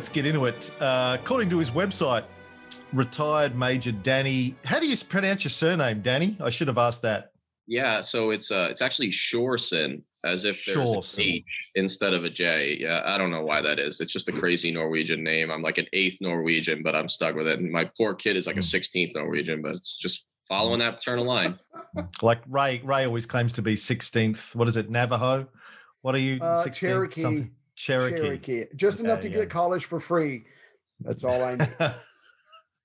Let's get into it. Uh, according to his website, retired Major Danny. How do you pronounce your surname, Danny? I should have asked that. Yeah, so it's uh it's actually Shorson, as if there's Shorson. an H instead of a J. Yeah, I don't know why that is. It's just a crazy Norwegian name. I'm like an eighth Norwegian, but I'm stuck with it. And my poor kid is like a 16th Norwegian, but it's just following that paternal line. Like Ray, Ray always claims to be 16th. What is it, Navajo? What are you? Uh, 16th Cherokee. something? Cherokee. Cherokee. Just enough to yeah. get college for free. That's all I need.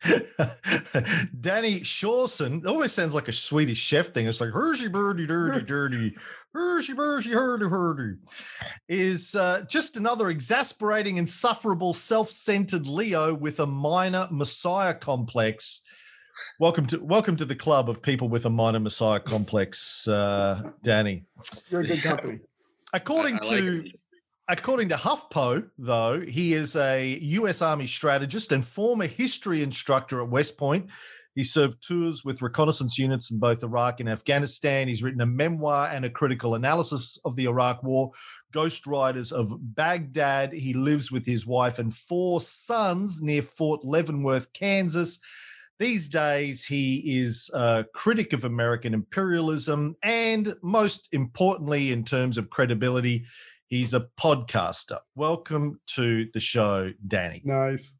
Danny Shawson it always sounds like a Swedish chef thing. It's like Hershey birdie dirty dirty Hershey birdie hurdy hurdy is uh, just another exasperating, insufferable, self-centered Leo with a minor messiah complex. Welcome to welcome to the club of people with a minor messiah complex, uh, Danny. You're a good company. According I- I like to it. According to HuffPo, though, he is a U.S. Army strategist and former history instructor at West Point. He served tours with reconnaissance units in both Iraq and Afghanistan. He's written a memoir and a critical analysis of the Iraq War, Ghost Riders of Baghdad. He lives with his wife and four sons near Fort Leavenworth, Kansas. These days, he is a critic of American imperialism and, most importantly, in terms of credibility, He's a podcaster. Welcome to the show, Danny. Nice.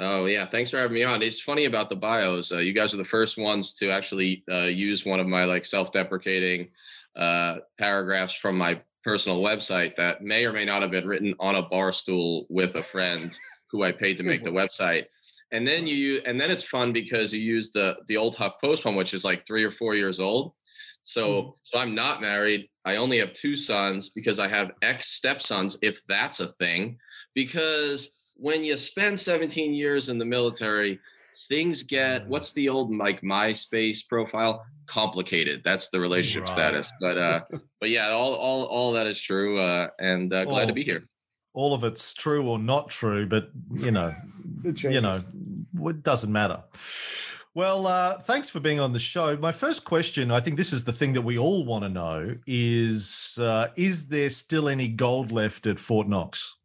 Oh yeah, thanks for having me on. It's funny about the bios. Uh, you guys are the first ones to actually uh, use one of my like self-deprecating uh, paragraphs from my personal website that may or may not have been written on a bar stool with a friend who I paid to make the website. And then you and then it's fun because you use the the old Huff Post one, which is like three or four years old. So so I'm not married. I only have two sons because I have ex stepsons, if that's a thing. Because when you spend 17 years in the military, things get what's the old like MySpace profile? Complicated. That's the relationship Right. status. But uh but yeah, all all all that is true. Uh and uh, glad to Oh. be here. All of it's true or not true, but you know, It you know, it doesn't matter. Well, uh, thanks for being on the show. My first question, I think this is the thing that we all want to know, is uh, is there still any gold left at Fort Knox?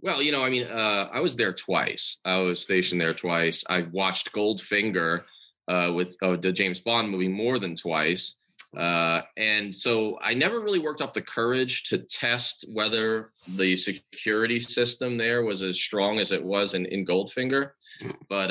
Well, you know, I mean, uh, I was there twice. I was stationed there twice. I've watched Goldfinger uh, with uh, the James Bond movie more than twice. Uh, and so I never really worked up the courage to test whether the security system there was as strong as it was in, in Goldfinger. But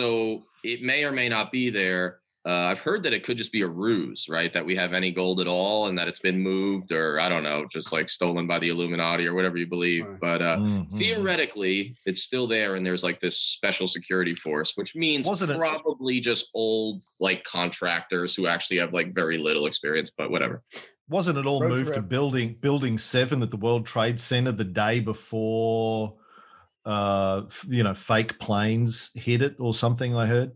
so it may or may not be there. Uh, I've heard that it could just be a ruse, right? That we have any gold at all and that it's been moved or I don't know, just like stolen by the Illuminati or whatever you believe. But uh, Mhm. theoretically, it's still there and there's like this special security force, which means Wasn't it- probably just old like contractors who actually have like very little experience, but whatever. Wasn't it all Road moved to building building seven at the World Trade Center the day before uh you know fake planes hit it or something I heard?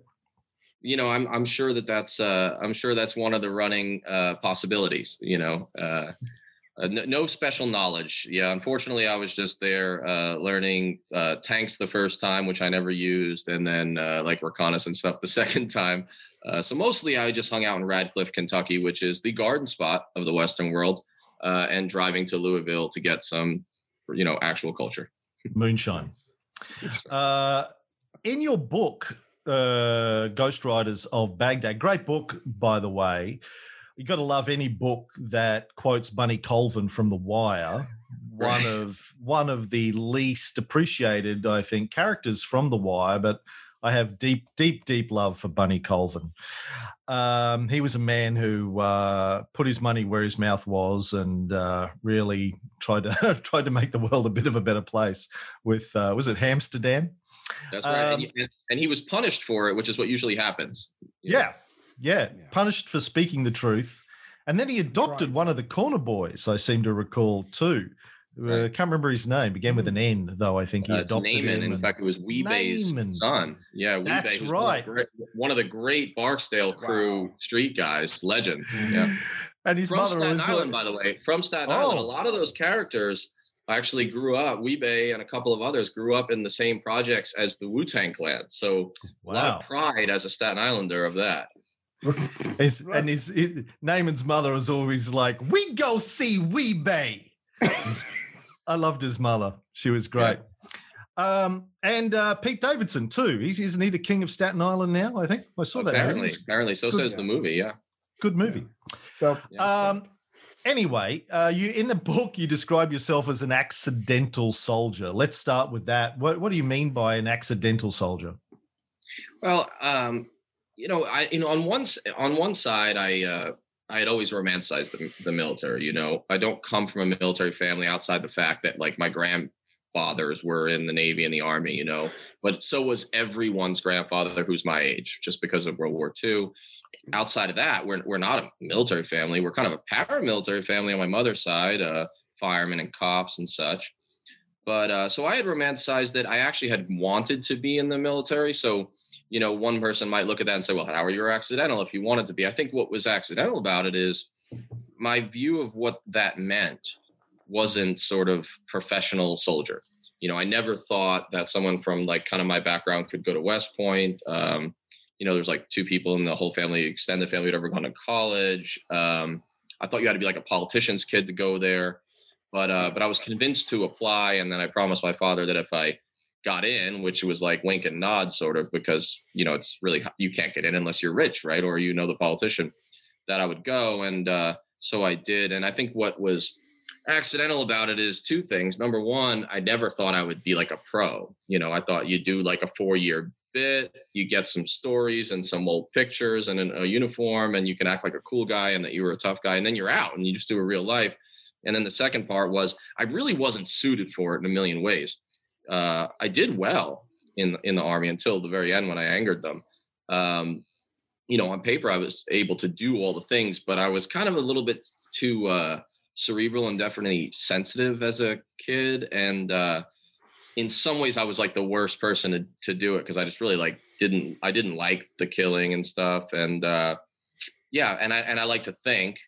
you know, I'm I'm sure that that's uh, I'm sure that's one of the running uh, possibilities. You know, uh, uh, no, no special knowledge. Yeah, unfortunately, I was just there uh, learning uh, tanks the first time, which I never used, and then uh, like reconnaissance stuff the second time. Uh, so mostly, I just hung out in Radcliff, Kentucky, which is the garden spot of the Western world, uh, and driving to Louisville to get some, you know, actual culture. Moonshine. Uh, in your book, uh, Ghost Riders of Baghdad, great book, by the way. You got to love any book that quotes Bunny Colvin from The Wire. one of one of the least appreciated, I think, characters from The Wire, but I have deep, deep, deep love for Bunny Colvin. Um, he was a man who uh, put his money where his mouth was and uh, really tried to tried to make the world a bit of a better place. With uh, was it Amsterdam? That's right. and, Um, he, and, and he was punished for it, which is what usually happens. you know? Yes. Yeah, Yeah. punished for speaking the truth. And then he adopted right. one of the corner boys, I seem to recall too. Uh, Right. can't remember his name. Began with an N, though. I think he Uh, adopted Namond. him. In and- fact, it was Wee-Bey's Namond. son. Yeah, Wee-Bey, That's right. One of, the great, one of the great Barksdale crew Wow. street guys, legend. Yeah. and his mother From mother Staten was. Island, uh, by the way. From Staten Island. A Oh. lot of those characters actually grew up. Wee-Bey and a couple of others grew up in the same projects as the Wu Tang Clan. So a lot of pride as a Staten Islander of that. His- and his, his Namond's mother was always like, "We go see Wee-Bey." I loved his mother. She was great. Um, and uh, Pete Davidson too. He's isn't he the king of Staten Island now? I think I saw that. Apparently, apparently, so Good says the movie. Yeah. good movie. Self. Yeah. Um, anyway, uh, you in the book you describe yourself as an accidental soldier. Let's start with that. What what do you mean by an accidental soldier? Well, um, you know, I you know on one on one side, I uh, I had always romanticized the, the military. You know, I don't come from a military family outside the fact that like my grandfathers were in the Navy and the Army. You know, but so was everyone's grandfather who's my age, just because of World War II. Outside of that, we're we're not a military family. We're kind of a paramilitary family on my mother's side, uh, firemen and cops and such. But uh, so I had romanticized that I actually had wanted to be in the military. So you know, one person might look at that and say, well, how are you accidental if you wanted to be? I think what was accidental about it is my view of what that meant wasn't sort of professional soldier. You know, I never thought that someone from like kind of my background could go to West Point. Um, you know, there's like two people in the whole family, extended family, who'd ever gone to college. Um, I thought you had to be like a politician's kid to go there, but uh, but I was convinced to apply, and then I promised my father that if I got in, which was like wink and nod sort of, because you know it's really you can't get in unless you're rich, right? Or you know the politician. That I would go, and uh, so I did. And I think what was accidental about it is two things. Number one, I never thought I would be like a pro. You know, I thought you do like a four year bit, you get some stories and some old pictures and an- a uniform, and you can act like a cool guy and that you were a tough guy, and then you're out and you just do a real life. And then the second part was I really wasn't suited for it in a million ways. Uh, I did well in in the army until the very end when I angered them. Um, you know, on paper I was able to do all the things, but I was kind of a little bit too uh, cerebral and definitely sensitive as a kid, and uh, in some ways I was like the worst person to, to do it because I just really like didn't I didn't like the killing and stuff, and uh, yeah, and I and I like to think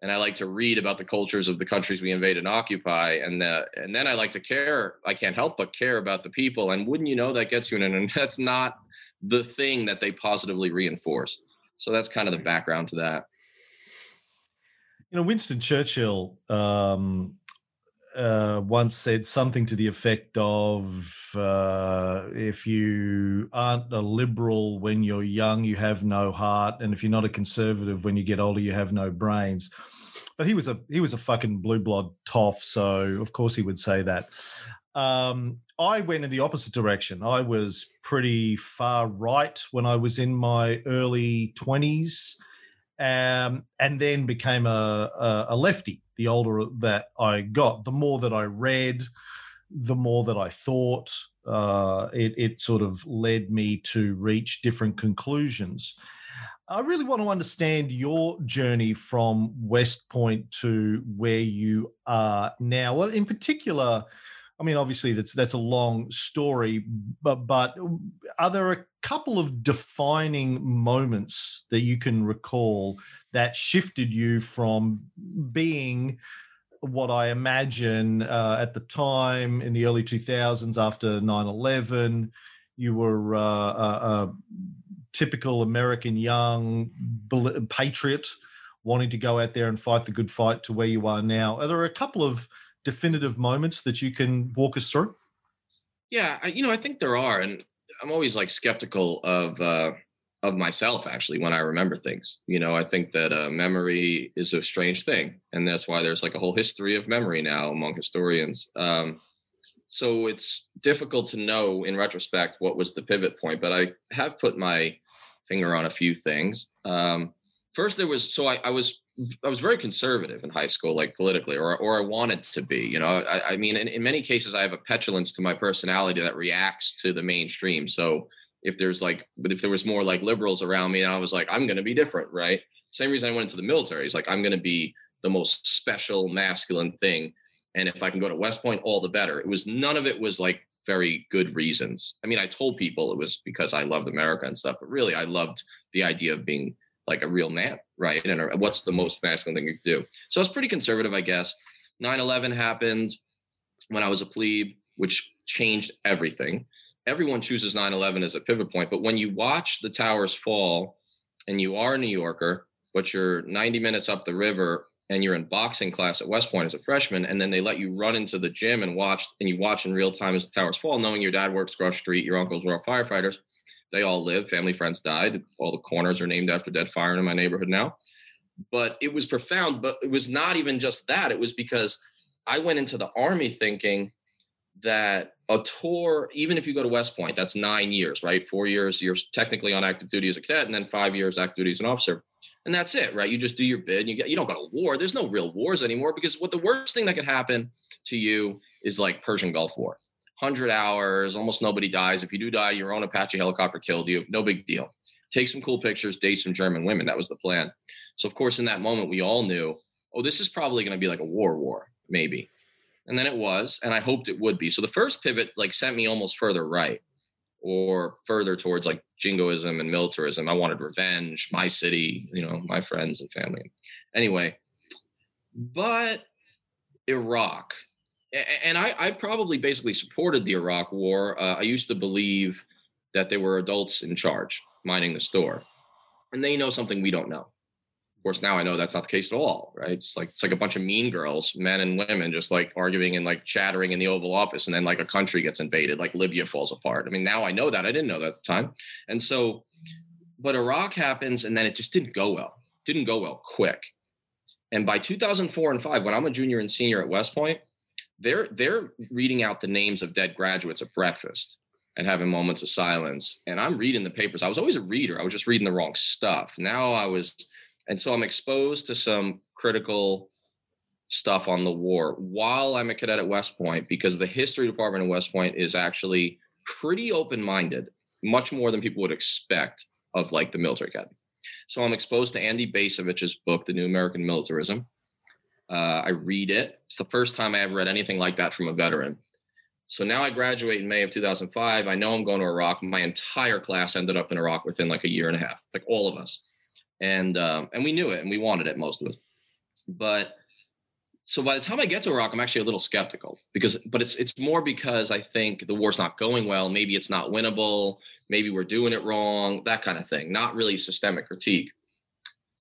and I like to read about the cultures of the countries we invade and occupy, and uh, and then I like to care. I can't help but care about the people, and wouldn't you know that gets you in, and that's not the thing that they positively reinforce. So that's kind of the background to that. You know, Winston Churchill um, uh, once said something to the effect of uh, if you aren't a liberal when you're young, you have no heart. And if you're not a conservative when you get older, you have no brains. But he was a he was a fucking blue blood toff, so of course he would say that. Um, I went in the opposite direction. I was pretty far right when I was in my early twenties um, and then became a, a, a lefty. The older that I got, the more that I read, the more that I thought. Uh, it, it sort of led me to reach different conclusions. I really want to understand your journey from West Point to where you are now. Well, in particular, I mean, obviously that's that's a long story, but but are there a couple of defining moments that you can recall that shifted you from being what I imagine uh, at the time in the early 2000s after 9/11, you were uh, a, a typical American young patriot wanting to go out there and fight the good fight to where you are now. Are there a couple of definitive moments that you can walk us through? Yeah, I, you know, I think there are, and I'm always like skeptical of uh, of myself actually when I remember things. You know, I think that uh, memory is a strange thing, and that's why there's like a whole history of memory now among historians. Um, so it's difficult to know in retrospect what was the pivot point, but I have put my finger on a few things. Um, first, there was so I, I was I was very conservative in high school, like politically, or or I wanted to be. You know, I, I mean, in, in many cases, I have a petulance to my personality that reacts to the mainstream. So if there's like, but if there was more like liberals around me, and I was like, I'm going to be different, right? Same reason I went into the military is like I'm going to be the most special masculine thing, and if I can go to West Point, all the better. It was none of it was like very good reasons. I mean, I told people it was because I loved America and stuff, but really, I loved the idea of being like a real man, right? And uh, what's the most masculine thing you can do? So I was pretty conservative, I guess. 9 11 happened when I was a plebe, which changed everything. Everyone chooses 9 11 as a pivot point. But when you watch the towers fall and you are a New Yorker, but you're 90 minutes up the river and you're in boxing class at West Point as a freshman, and then they let you run into the gym and watch, and you watch in real time as the towers fall, knowing your dad works across street, your uncles were all firefighters they all live. Family friends died. All the corners are named after dead firemen in my neighborhood now. But it was profound. But it was not even just that. It was because I went into the army thinking that a tour, even if you go to West Point, that's nine years, right? Four years, you're technically on active duty as a cadet, and then five years active duty as an officer. And that's it, right? You just do your bid. You get you don't go to war. There's no real wars anymore because what the worst thing that could happen to you is like Persian Gulf War. 100 hours, almost nobody dies. If you do die, your own Apache helicopter killed you. No big deal. Take some cool pictures, date some German women. That was the plan. So, of course, in that moment, we all knew, oh, this is probably going to be like a war war, maybe. And then it was, and I hoped it would be. So the first pivot like sent me almost further right or further towards like jingoism and militarism. I wanted revenge, my city, you know, my friends and family. Anyway, but Iraq, and I, I, probably basically supported the Iraq War. Uh, I used to believe that there were adults in charge minding the store, and they know something we don't know. Of course, now I know that's not the case at all. Right? It's like it's like a bunch of mean girls, men and women, just like arguing and like chattering in the Oval Office, and then like a country gets invaded, like Libya falls apart. I mean, now I know that. I didn't know that at the time, and so, but Iraq happens, and then it just didn't go well. Didn't go well quick. And by 2004 and five, when I'm a junior and senior at West Point, they're they're reading out the names of dead graduates at breakfast and having moments of silence. And I'm reading the papers. I was always a reader. I was just reading the wrong stuff. Now I was, and so I'm exposed to some critical stuff on the war while I'm a cadet at West Point because the history department at West Point is actually pretty open-minded, much more than people would expect of like the military academy. So I'm exposed to Andy Bacevich's book, The New American Militarism, uh, I read it. It's the first time I ever read anything like that from a veteran. So now I graduate in May of 2005. I know I'm going to Iraq. My entire class ended up in Iraq within like a year and a half, like all of us, and um, and we knew it and we wanted it, most of us. But so by the time I get to Iraq, I'm actually a little skeptical because, but it's it's more because I think the war's not going well. Maybe it's not winnable. Maybe we're doing it wrong. That kind of thing. Not really systemic critique.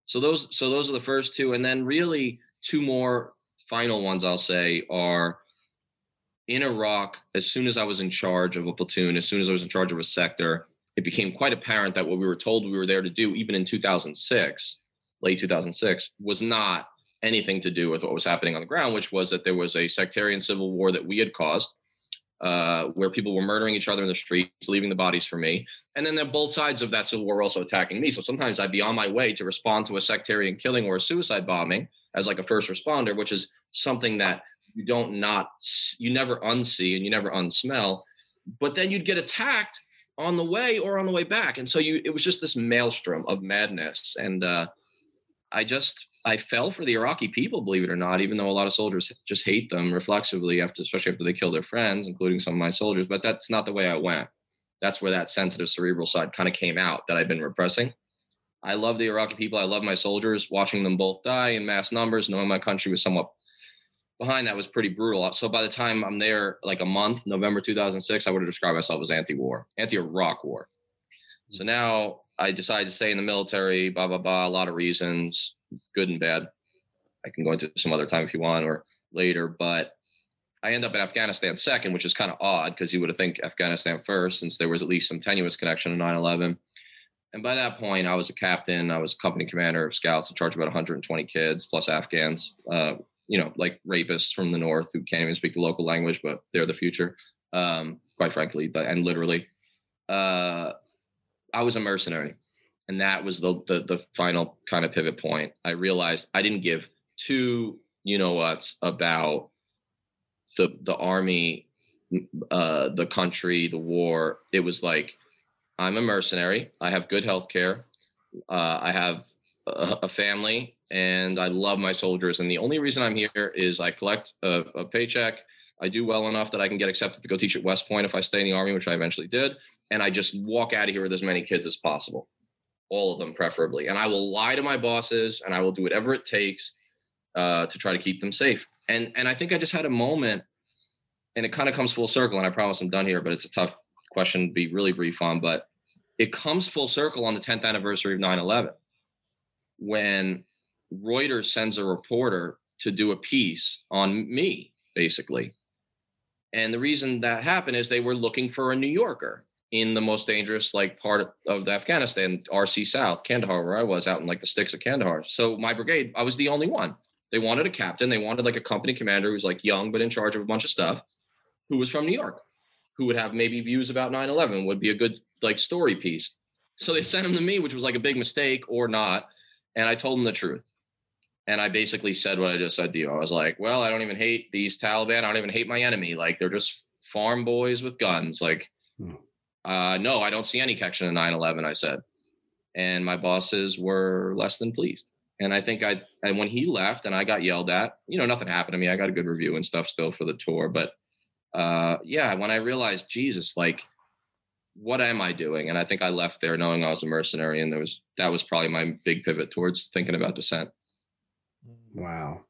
So those so those are the first two, and then really two more final ones I'll say are in Iraq, as soon as I was in charge of a platoon, as soon as I was in charge of a sector, it became quite apparent that what we were told we were there to do, even in 2006, late 2006, was not anything to do with what was happening on the ground, which was that there was a sectarian civil war that we had caused, uh, where people were murdering each other in the streets, leaving the bodies for me. And then then both sides of that civil war were also attacking me. So sometimes I'd be on my way to respond to a sectarian killing or a suicide bombing as like a first responder, which is something that you don't not you never unsee and you never unsmell. But then you'd get attacked on the way or on the way back, and so you it was just this maelstrom of madness. And uh, I just I fell for the Iraqi people, believe it or not, even though a lot of soldiers just hate them reflexively after, especially after they kill their friends, including some of my soldiers. But that's not the way I went. That's where that sensitive cerebral side kind of came out that I've been repressing. I love the Iraqi people. I love my soldiers. Watching them both die in mass numbers, knowing my country was somewhat behind that was pretty brutal. So by the time I'm there, like a month, November 2006, I would have described myself as anti-war, anti-Iraq war. So mm. now I decided to stay in the military. Blah blah blah. A lot of reasons, good and bad. I can go into some other time if you want or later, but I end up in Afghanistan second, which is kind of odd because you would have think Afghanistan first, since there was at least some tenuous connection to 9/11 And by that point, I was a captain. I was company commander of scouts in charge of about 120 kids plus Afghans. Uh, you know, like rapists from the north who can't even speak the local language, but they're the future, um, quite frankly, but and literally. Uh, I was a mercenary, and that was the, the the final kind of pivot point. I realized I didn't give two you know what's about the the army, uh, the country, the war. It was like I'm a mercenary. I have good health care. Uh, I have a, family and I love my soldiers. And the only reason I'm here is I collect a, a, paycheck. I do well enough that I can get accepted to go teach at West Point if I stay in the Army, which I eventually did. And I just walk out of here with as many kids as possible, all of them preferably. And I will lie to my bosses and I will do whatever it takes uh, to try to keep them safe. And and I think I just had a moment, and it kind of comes full circle. And I promise I'm done here, but it's a tough question to be really brief on. But it comes full circle on the 10th anniversary of 9 11 when Reuters sends a reporter to do a piece on me, basically. And the reason that happened is they were looking for a New Yorker in the most dangerous like part of Afghanistan, RC South, Kandahar, where I was out in like the sticks of Kandahar. So my brigade, I was the only one. They wanted a captain. They wanted like a company commander who's like young but in charge of a bunch of stuff, who was from New York, who would have maybe views about 9/11, would be a good like story piece. So they sent him to me, which was like a big mistake or not. And I told him the truth. And I basically said what I just said to you. I was like, well, I don't even hate these Taliban. I don't even hate my enemy. Like they're just farm boys with guns. Like, hmm. Uh, no, I don't see any connection to 9 11, I said. And my bosses were less than pleased. And I think I, and when he left and I got yelled at, you know, nothing happened to me. I got a good review and stuff still for the tour. But uh, yeah, when I realized, Jesus, like, what am I doing? And I think I left there knowing I was a mercenary. And there was, that was probably my big pivot towards thinking about dissent. Wow.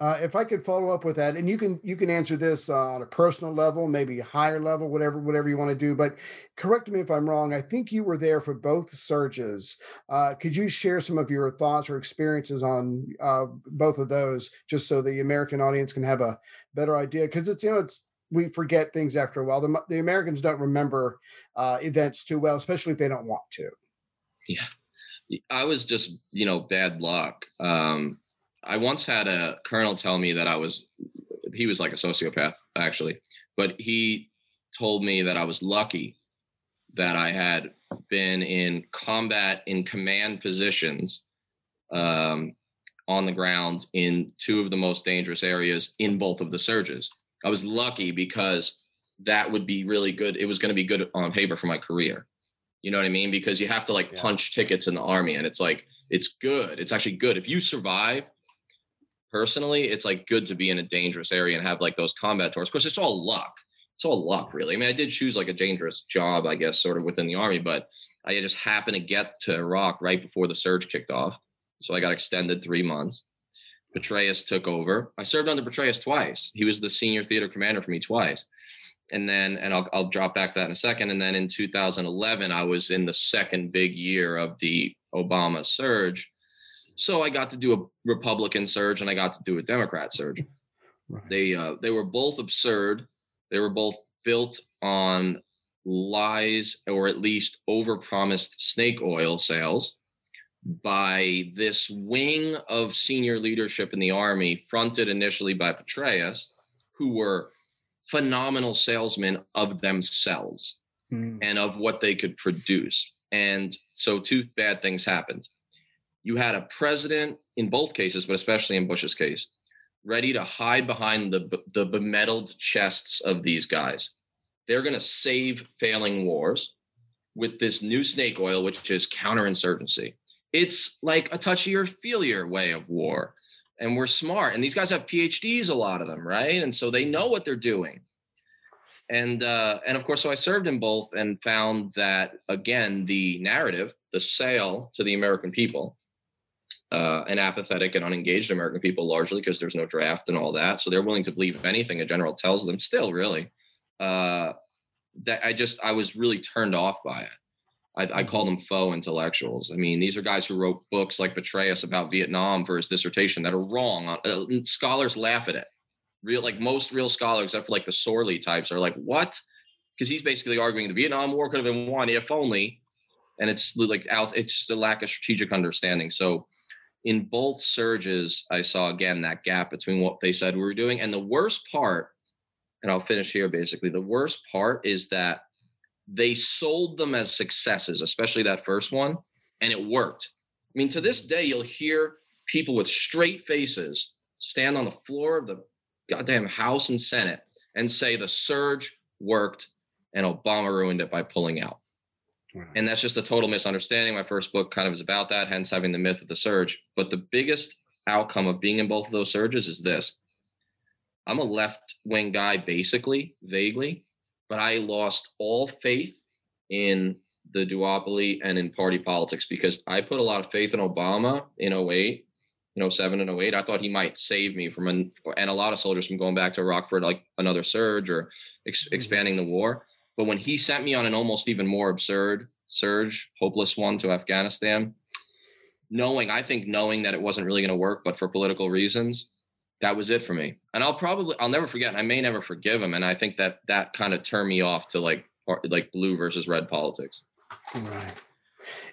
Uh, if I could follow up with that, and you can you can answer this uh, on a personal level, maybe higher level, whatever whatever you want to do. But correct me if I'm wrong. I think you were there for both surges. Uh, could you share some of your thoughts or experiences on uh, both of those, just so the American audience can have a better idea? Because it's you know it's we forget things after a while. The, the Americans don't remember uh, events too well, especially if they don't want to. Yeah, I was just you know bad luck. Um, I once had a colonel tell me that I was, he was like a sociopath actually, but he told me that I was lucky that I had been in combat in command positions um, on the ground in two of the most dangerous areas in both of the surges. I was lucky because that would be really good. It was going to be good on paper for my career. You know what I mean? Because you have to like yeah. punch tickets in the army, and it's like it's good. It's actually good if you survive personally, it's like good to be in a dangerous area and have like those combat tours. Of course, it's all luck. It's all luck, really. I mean, I did choose like a dangerous job, I guess, sort of within the army, but I just happened to get to Iraq right before the surge kicked off. So I got extended three months. Petraeus took over. I served under Petraeus twice. He was the senior theater commander for me twice. And then, and I'll, I'll drop back to that in a second. And then in 2011, I was in the second big year of the Obama surge. So I got to do a Republican surge and I got to do a Democrat surge. Right. They uh, they were both absurd. They were both built on lies or at least overpromised snake oil sales by this wing of senior leadership in the army, fronted initially by Petraeus, who were phenomenal salesmen of themselves mm. and of what they could produce. And so two bad things happened you had a president in both cases, but especially in Bush's case, ready to hide behind the the bemetaled chests of these guys. They're going to save failing wars with this new snake oil, which is counterinsurgency. It's like a touchier, feelier way of war. And we're smart. And these guys have PhDs, a lot of them, right? And so they know what they're doing. And uh, and of course, so I served in both and found that again, the narrative, the sale to the American people uh, and apathetic and unengaged American people largely because there's no draft and all that. So they're willing to believe anything a general tells them. Still, really, uh, that I just I was really turned off by it. I, I call them faux intellectuals. I mean, these are guys who wrote books like Petraeus about Vietnam for his dissertation that are wrong. Uh, scholars laugh at it. Real, like most real scholars, except for like the Sorley types, are like, "What?" Because he's basically arguing the Vietnam War could have been won if only and it's like out. It's just a lack of strategic understanding. So in both surges, I saw again that gap between what they said we were doing. And the worst part, and I'll finish here basically, the worst part is that they sold them as successes, especially that first one, and it worked. I mean, to this day, you'll hear people with straight faces stand on the floor of the goddamn House and Senate and say the surge worked and Obama ruined it by pulling out. And that's just a total misunderstanding. My first book kind of is about that, hence having the myth of the surge. But the biggest outcome of being in both of those surges is this I'm a left wing guy, basically, vaguely, but I lost all faith in the duopoly and in party politics because I put a lot of faith in Obama in 08, in 07 and 08. I thought he might save me from, an, and a lot of soldiers from going back to Iraq for like another surge or ex- mm-hmm. expanding the war. But when he sent me on an almost even more absurd surge, hopeless one to Afghanistan, knowing, I think knowing that it wasn't really going to work, but for political reasons, that was it for me. And I'll probably, I'll never forget. I may never forgive him. And I think that that kind of turned me off to like, like blue versus red politics. Right.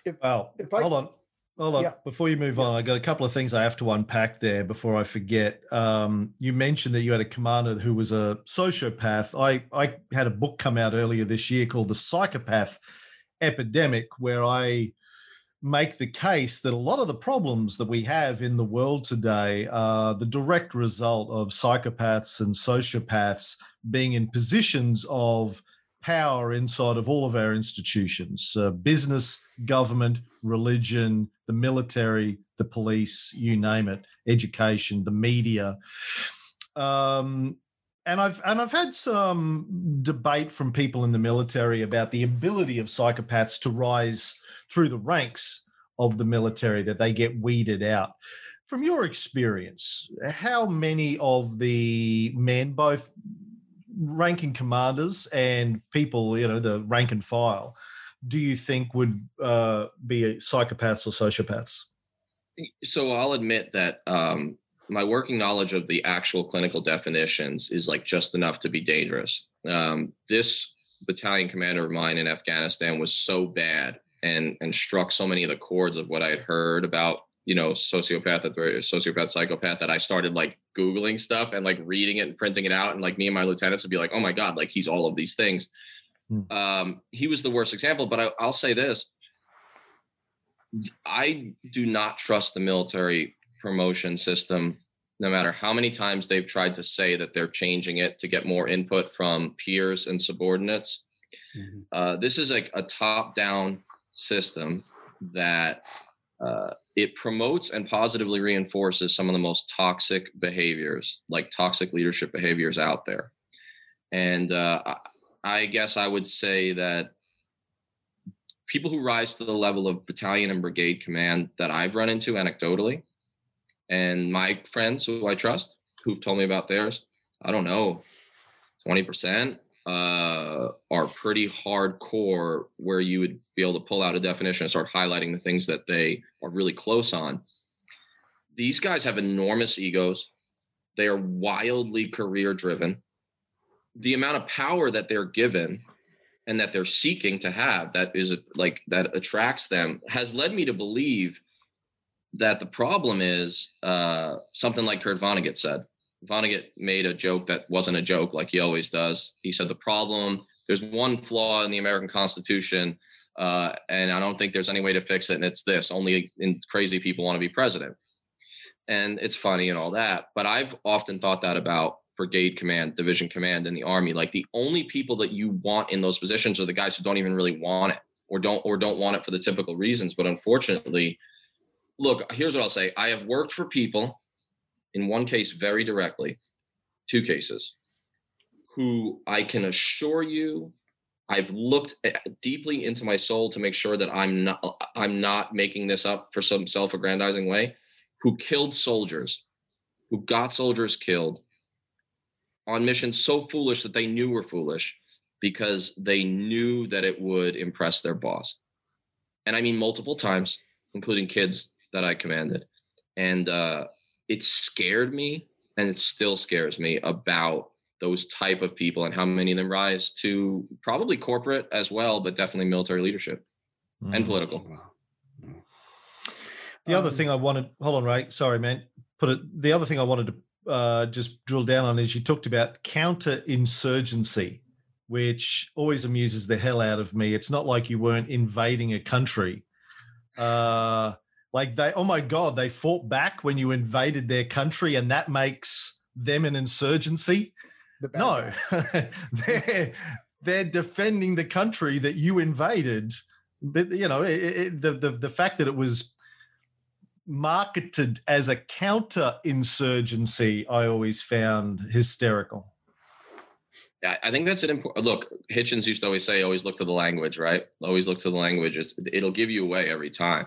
If, well, if I, hold on. Hold on. Yeah. Before you move on, I got a couple of things I have to unpack there before I forget. Um, you mentioned that you had a commander who was a sociopath. I, I had a book come out earlier this year called The Psychopath Epidemic, where I make the case that a lot of the problems that we have in the world today are the direct result of psychopaths and sociopaths being in positions of power inside of all of our institutions uh, business, government, religion, the military, the police, you name it, education, the media. Um, and I've and I've had some debate from people in the military about the ability of psychopaths to rise through the ranks of the military, that they get weeded out. From your experience, how many of the men, both ranking commanders and people, you know, the rank and file, do you think would uh, be psychopaths or sociopaths? So I'll admit that um, my working knowledge of the actual clinical definitions is like just enough to be dangerous. Um, this battalion commander of mine in Afghanistan was so bad and and struck so many of the chords of what I had heard about you know sociopath sociopath psychopath that I started like googling stuff and like reading it and printing it out and like me and my lieutenants would be like oh my god like he's all of these things Hmm. Um, he was the worst example, but I, I'll say this. I do not trust the military promotion system, no matter how many times they've tried to say that they're changing it to get more input from peers and subordinates. Mm-hmm. Uh, this is like a top down system that uh, it promotes and positively reinforces some of the most toxic behaviors, like toxic leadership behaviors out there. And uh, I guess I would say that people who rise to the level of battalion and brigade command that I've run into anecdotally, and my friends who I trust who've told me about theirs, I don't know, 20% uh, are pretty hardcore where you would be able to pull out a definition and start highlighting the things that they are really close on. These guys have enormous egos. They are wildly career driven the amount of power that they're given and that they're seeking to have that is like that attracts them has led me to believe that the problem is uh, something like Kurt Vonnegut said. Vonnegut made a joke that wasn't a joke, like he always does. He said the problem there's one flaw in the American Constitution, uh, and I don't think there's any way to fix it, and it's this: only crazy people want to be president. And it's funny and all that, but I've often thought that about brigade command, division command in the army. Like the only people that you want in those positions are the guys who don't even really want it or don't or don't want it for the typical reasons. But unfortunately, look, here's what I'll say. I have worked for people in one case very directly, two cases, who I can assure you I've looked eh, deeply into my soul to make sure that I'm not I'm not making this up for some self-aggrandizing way, who killed soldiers, who got soldiers killed on missions so foolish that they knew were foolish because they knew that it would impress their boss. And I mean multiple times, including kids that I commanded. And uh, it scared me and it still scares me about those type of people and how many of them rise to probably corporate as well, but definitely military leadership. and Mm. political. Wow. The other Um, thing I wanted, hold on, Ray. Sorry, man. Put it. The other thing I wanted to uh, just drill down on is you talked about counterinsurgency, which always amuses the hell out of me. It's not like you weren't invading a country. Uh, like they, oh my god, they fought back when you invaded their country, and that makes them an insurgency. the No, they're they're defending the country that you invaded. But you know, it, it, the, the the fact that it was marketed as a counter insurgency, I always found hysterical. Yeah, I think that's an important look. Hitchens used to always say, always look to the language, right? Always look to the language. It's, it'll give you away every time.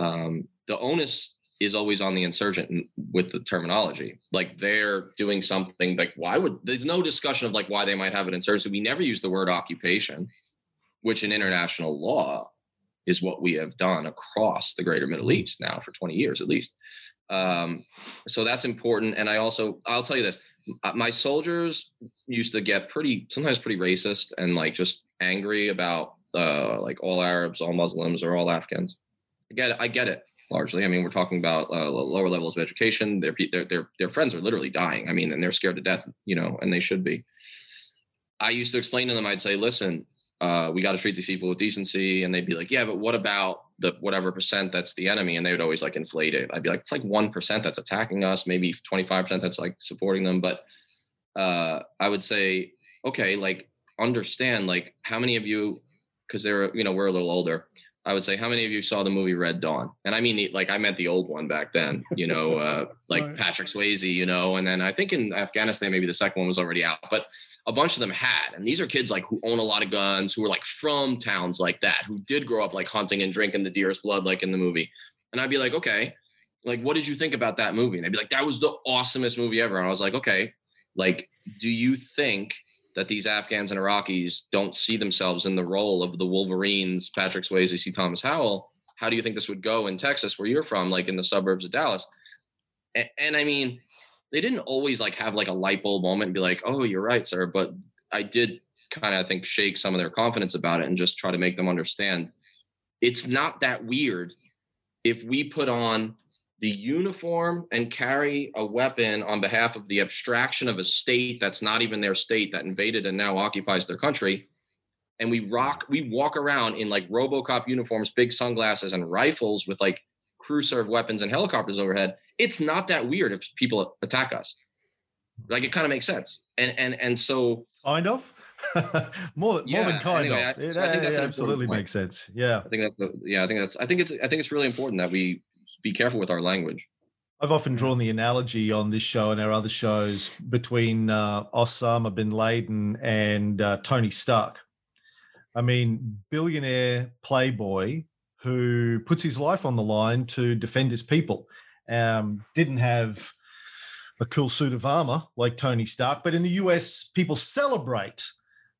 Um, the onus is always on the insurgent with the terminology. Like they're doing something like, why would there's no discussion of like why they might have an insurgency. We never use the word occupation, which in international law is what we have done across the greater Middle East now for 20 years at least. Um, so that's important. And I also, I'll tell you this uh, my soldiers used to get pretty sometimes pretty racist and like just angry about uh like all arabs all muslims or all afghans i get it i get it largely. I mean we're talking about uh, lower levels of education. Their, their their their friends are literally dying. I mean and they're scared to death you know and they should be. I used to explain to them i'd say listen uh, we got to treat these people with decency and they'd be like yeah but what about the whatever percent that's the enemy? And they would always like inflate it. I'd be like it's like 1% that's attacking us maybe 25% that's like supporting them. But uh, i would say okay like understand like how many of you because they're you know we're a little older i would say how many of you saw the movie red dawn? And i mean the, like i meant the old one back then you know uh, like Right. patrick swayze you know and then i think in afghanistan maybe the second one was already out but a bunch of them had and these are kids like who own a lot of guns who were like from towns like that who did grow up like hunting and drinking the deer's blood like in the movie. And i'd be like okay like what did you think about that movie? And they'd be like that was the awesomest movie ever. And i was like okay like do you think that these afghans and iraqis don't see themselves in the role of the wolverines patrick swayze c. Thomas howell. How do you think this would go in texas where you're from like in the suburbs of dallas? And, and i mean they didn't always like have like a light bulb moment and be like, "Oh, you're right, sir." But I did kind of I think shake some of their confidence about it and just try to make them understand. It's not that weird if we put on the uniform and carry a weapon on behalf of the abstraction of a state that's not even their state that invaded and now occupies their country and we rock we walk around in like robocop uniforms big sunglasses and rifles with like crew serve weapons and helicopters overhead it's not that weird if people attack us like it kind of makes sense and and and so Kind of. more, more Yeah, than kind anyway, of. I- so I think that's uh, an important absolutely makes sense. Yeah. i think that's yeah i think that's i think it's i think it's really important that we be careful with our language I've often drawn the analogy on this show and our other shows between uh, Osama bin Laden and uh, Tony Stark. I mean, billionaire playboy who puts his life on the line to defend his people. Um, didn't have a cool suit of armor like Tony Stark, but in the US, people celebrate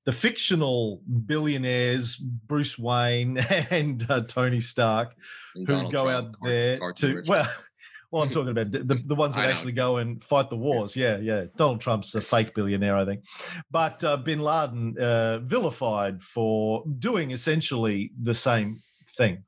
the fictional billionaires, Bruce Wayne and uh, Tony Stark, And who Donald go Trump, out car- there cartoon to version. well well i'm talking about the, the, the ones that actually go and fight the wars. Yeah yeah. Donald trump's a fake billionaire i think. But uh, bin laden uh, vilified for doing essentially the same thing.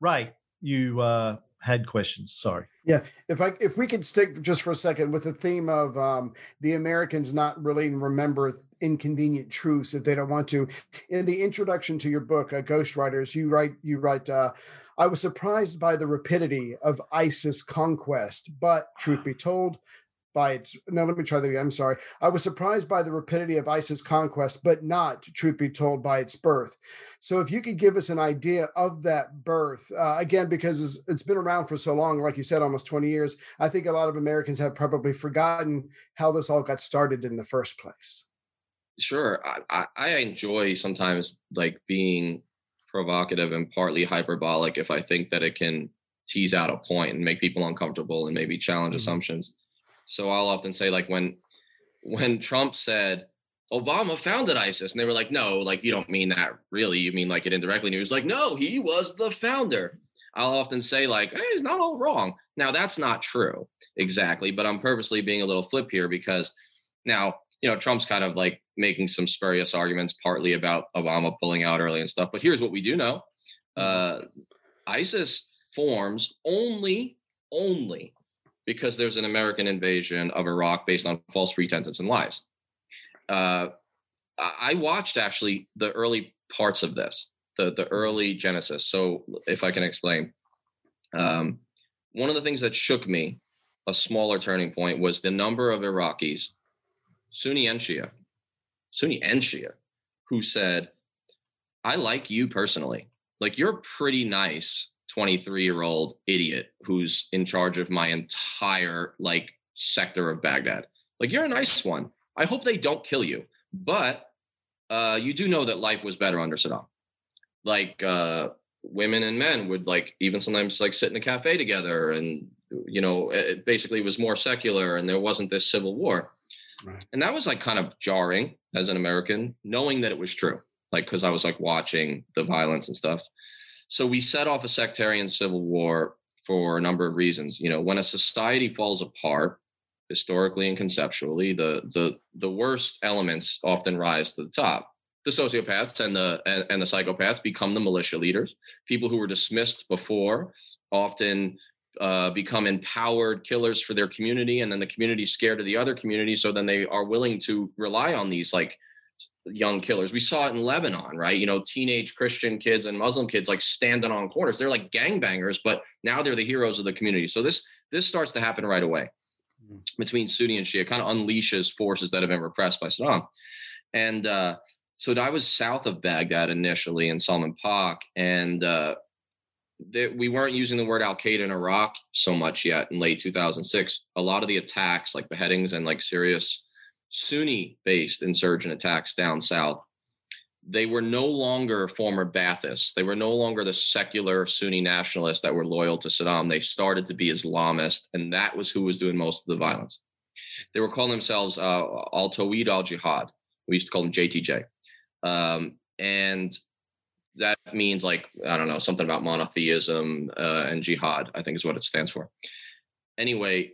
Right. you uh, had questions. Sorry. Yeah, if I if we could stick just for a second with the theme of um, the Americans not really remember inconvenient truths if they don't want to. In the introduction to your book, uh, Ghost Riders, you write you write. Uh, I was surprised by the rapidity of ISIS conquest, but truth be told, by its no, let me try that again. I'm sorry. I was surprised by the rapidity of ISIS conquest, but not, truth be told, by its birth. So, if you could give us an idea of that birth, uh, again, because it's, it's been around for so long, like you said, almost 20 years, I think a lot of Americans have probably forgotten how this all got started in the first place. Sure. I, I, I enjoy sometimes like being provocative and partly hyperbolic if I think that it can tease out a point and make people uncomfortable and maybe challenge Mhm. assumptions. So I'll often say like when when Trump said Obama founded ISIS and they were like, no, like you don't mean that really. You mean like it indirectly. And he was like, no, he was the founder. I'll often say like, hey, he's not all wrong. Now that's not true exactly, but I'm purposely being a little flip here because now you know Trump's kind of like making some spurious arguments, partly about Obama pulling out early and stuff. But here's what we do know: Uh, ISIS forms only, only because there's an American invasion of Iraq based on false pretenses and lies. Uh, I watched actually the early parts of this, the the early genesis. So if I can explain, um, one of the things that shook me, a smaller turning point, was the number of Iraqis, Sunni and Shia, Sunni who said, "I like you personally. Like you're a pretty nice 23 year old idiot who's in charge of my entire like sector of Baghdad. Like you're a nice one. I hope they don't kill you." But uh, you do know that life was better under Saddam. Like uh, women and men would like even sometimes like sit in a cafe together, and you know, it basically was more secular, and there wasn't this civil war. Right. And that was like kind of jarring as an American, knowing that it was true. Like because I was like watching the violence and stuff. So we set off a sectarian civil war for a number of reasons. You know, when a society falls apart, historically and conceptually, the the the worst elements often rise to the top. The sociopaths and the and, and the psychopaths become the militia leaders. People who were dismissed before often uh, become empowered killers for their community, and then the community's scared of the other community, so then they are willing to rely on these like young killers. We saw it in Lebanon, right? You know, teenage Christian kids and Muslim kids like standing on corners. They're like gangbangers, but now they're the heroes of the community. So this this starts to happen right away. Mm. between Sunni and Shia, kind of unleashes forces that have been repressed by Saddam. And uh, so I was south of Baghdad initially in Salman Pak, and uh, we weren't using the word Al Qaeda in Iraq so much yet in late 2006. A lot of the attacks, like beheadings and like serious Sunni based insurgent attacks down south, they were no longer former Baathists. They were no longer the secular Sunni nationalists that were loyal to Saddam. They started to be Islamist, and that was who was doing most of the violence. They were calling themselves uh, Al Tawhid al Jihad. We used to call them JTJ. Um, and that means like, I don't know, something about monotheism uh, and jihad, I think is what it stands for. Anyway,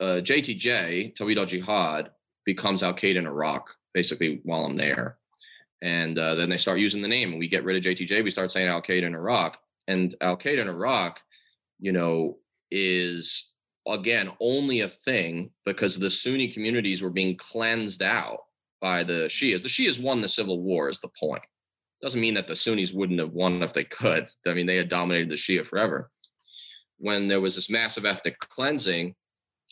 uh, JTJ, Tawhid al Jihad, becomes Al Qaeda in Iraq, basically, while I'm there and uh, then they start using the name and we get rid of JTJ. We start saying Al Qaeda in Iraq. And Al Qaeda in Iraq, you know, is again only a thing because the Sunni communities were being cleansed out by the Shias. The Shias won the civil war, is the point. Doesn't mean that the Sunnis wouldn't have won if they could. I mean, they had dominated the Shia forever. When there was this massive ethnic cleansing,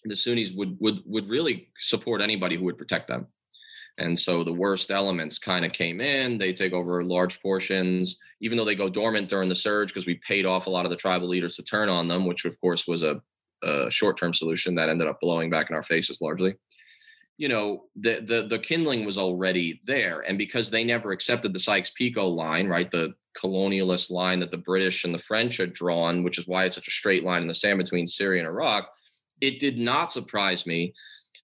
the Sunnis would would would really support anybody who would protect them. And so the worst elements kind of came in. They take over large portions, even though they go dormant during the surge because we paid off a lot of the tribal leaders to turn on them, which of course was a, a short term solution that ended up blowing back in our faces largely. You know, the, the the kindling was already there. And because they never accepted the Sykes-Picot line, right, the colonialist line that the British and the French had drawn, which is why it's such a straight line in the sand between Syria and Iraq, it did not surprise me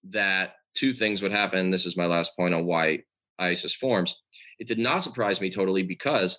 that two things would happen. This is my last point on why ISIS forms. It did not surprise me totally because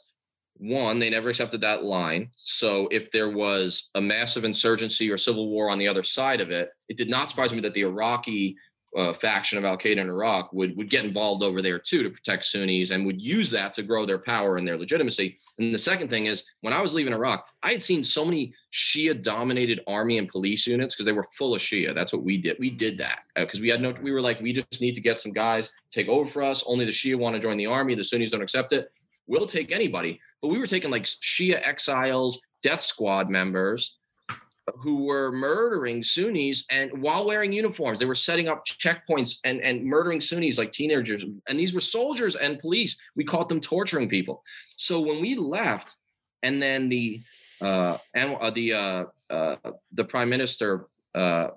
one, they never accepted that line. So if there was a massive insurgency or civil war on the other side of it, it did not surprise me that the Iraqi uh, faction of Al Qaeda in Iraq would would get involved over there too to protect Sunnis and would use that to grow their power and their legitimacy. And the second thing is, when I was leaving Iraq, I had seen so many Shia-dominated army and police units because they were full of Shia. That's what we did. We did that because uh, we had no. We were like, we just need to get some guys take over for us. Only the Shia want to join the army. The Sunnis don't accept it. We'll take anybody. But we were taking like Shia exiles, death squad members who were murdering Sunnis and while wearing uniforms, they were setting up checkpoints and, and murdering Sunnis like teenagers. And these were soldiers and police. We caught them torturing people. So when we left, and then the uh, and uh, the uh, uh, the prime minister uh,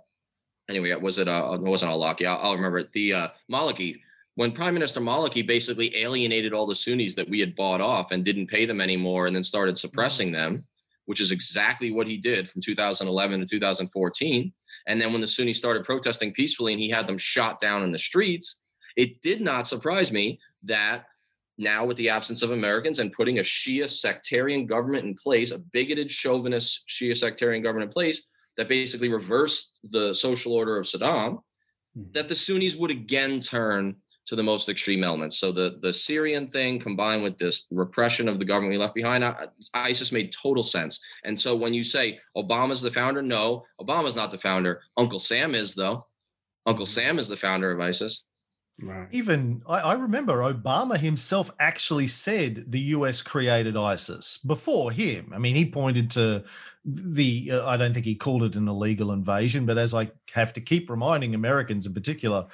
anyway was it uh, it wasn't Al-Awlaki I'll, I'll remember it the uh, Maliki when Prime Minister Maliki basically alienated all the Sunnis that we had bought off and didn't pay them anymore and then started suppressing mm-hmm. them which is exactly what he did from 2011 to 2014. And then when the Sunnis started protesting peacefully and he had them shot down in the streets, it did not surprise me that now, with the absence of Americans and putting a Shia sectarian government in place, a bigoted chauvinist Shia sectarian government in place that basically reversed the social order of Saddam, mm-hmm. that the Sunnis would again turn to the most extreme elements. So the the Syrian thing combined with this repression of the government we left behind, ISIS made total sense. And so when you say Obama's the founder, no, Obama's not the founder. Uncle Sam is though. Uncle Sam is the founder of ISIS. Right. Even I, I, remember Obama himself actually said the US created ISIS before him. I mean, he pointed to the, uh, I don't think he called it an illegal invasion, but as I have to keep reminding Americans in particular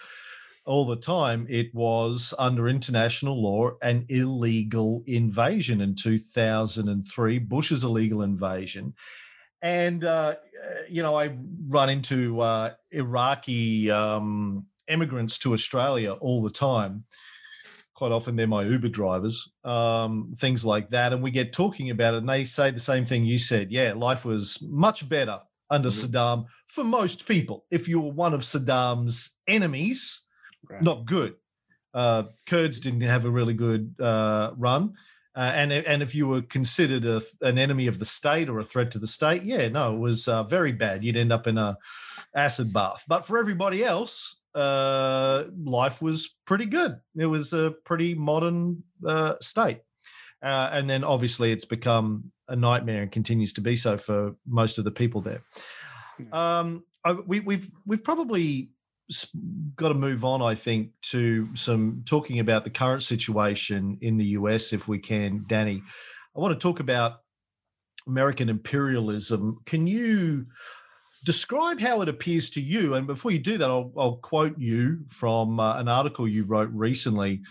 all the time, it was under international law an illegal invasion in 2003, Bush's illegal invasion. And, uh, you know, I run into uh, Iraqi um, immigrants to Australia all the time. Quite often, they're my Uber drivers, um, things like that. And we get talking about it, and they say the same thing you said. Yeah, life was much better under mm-hmm. Saddam for most people. If you were one of Saddam's enemies. Not good. Uh, Kurds didn't have a really good uh, run. Uh, and and if you were considered a, an enemy of the state or a threat to the state, yeah, no, it was uh, very bad. You'd end up in a acid bath. But for everybody else, uh, life was pretty good. It was a pretty modern uh, state. Uh, and then obviously it's become a nightmare and continues to be so for most of the people there. Um, I, we, we've we've probably got to move on, I think, to some talking about the current situation in the US, if we can, Danny. I want to talk about American imperialism. Can you describe how it appears to you. And before you do that, I'll, I'll quote you from uh, an article you wrote recently.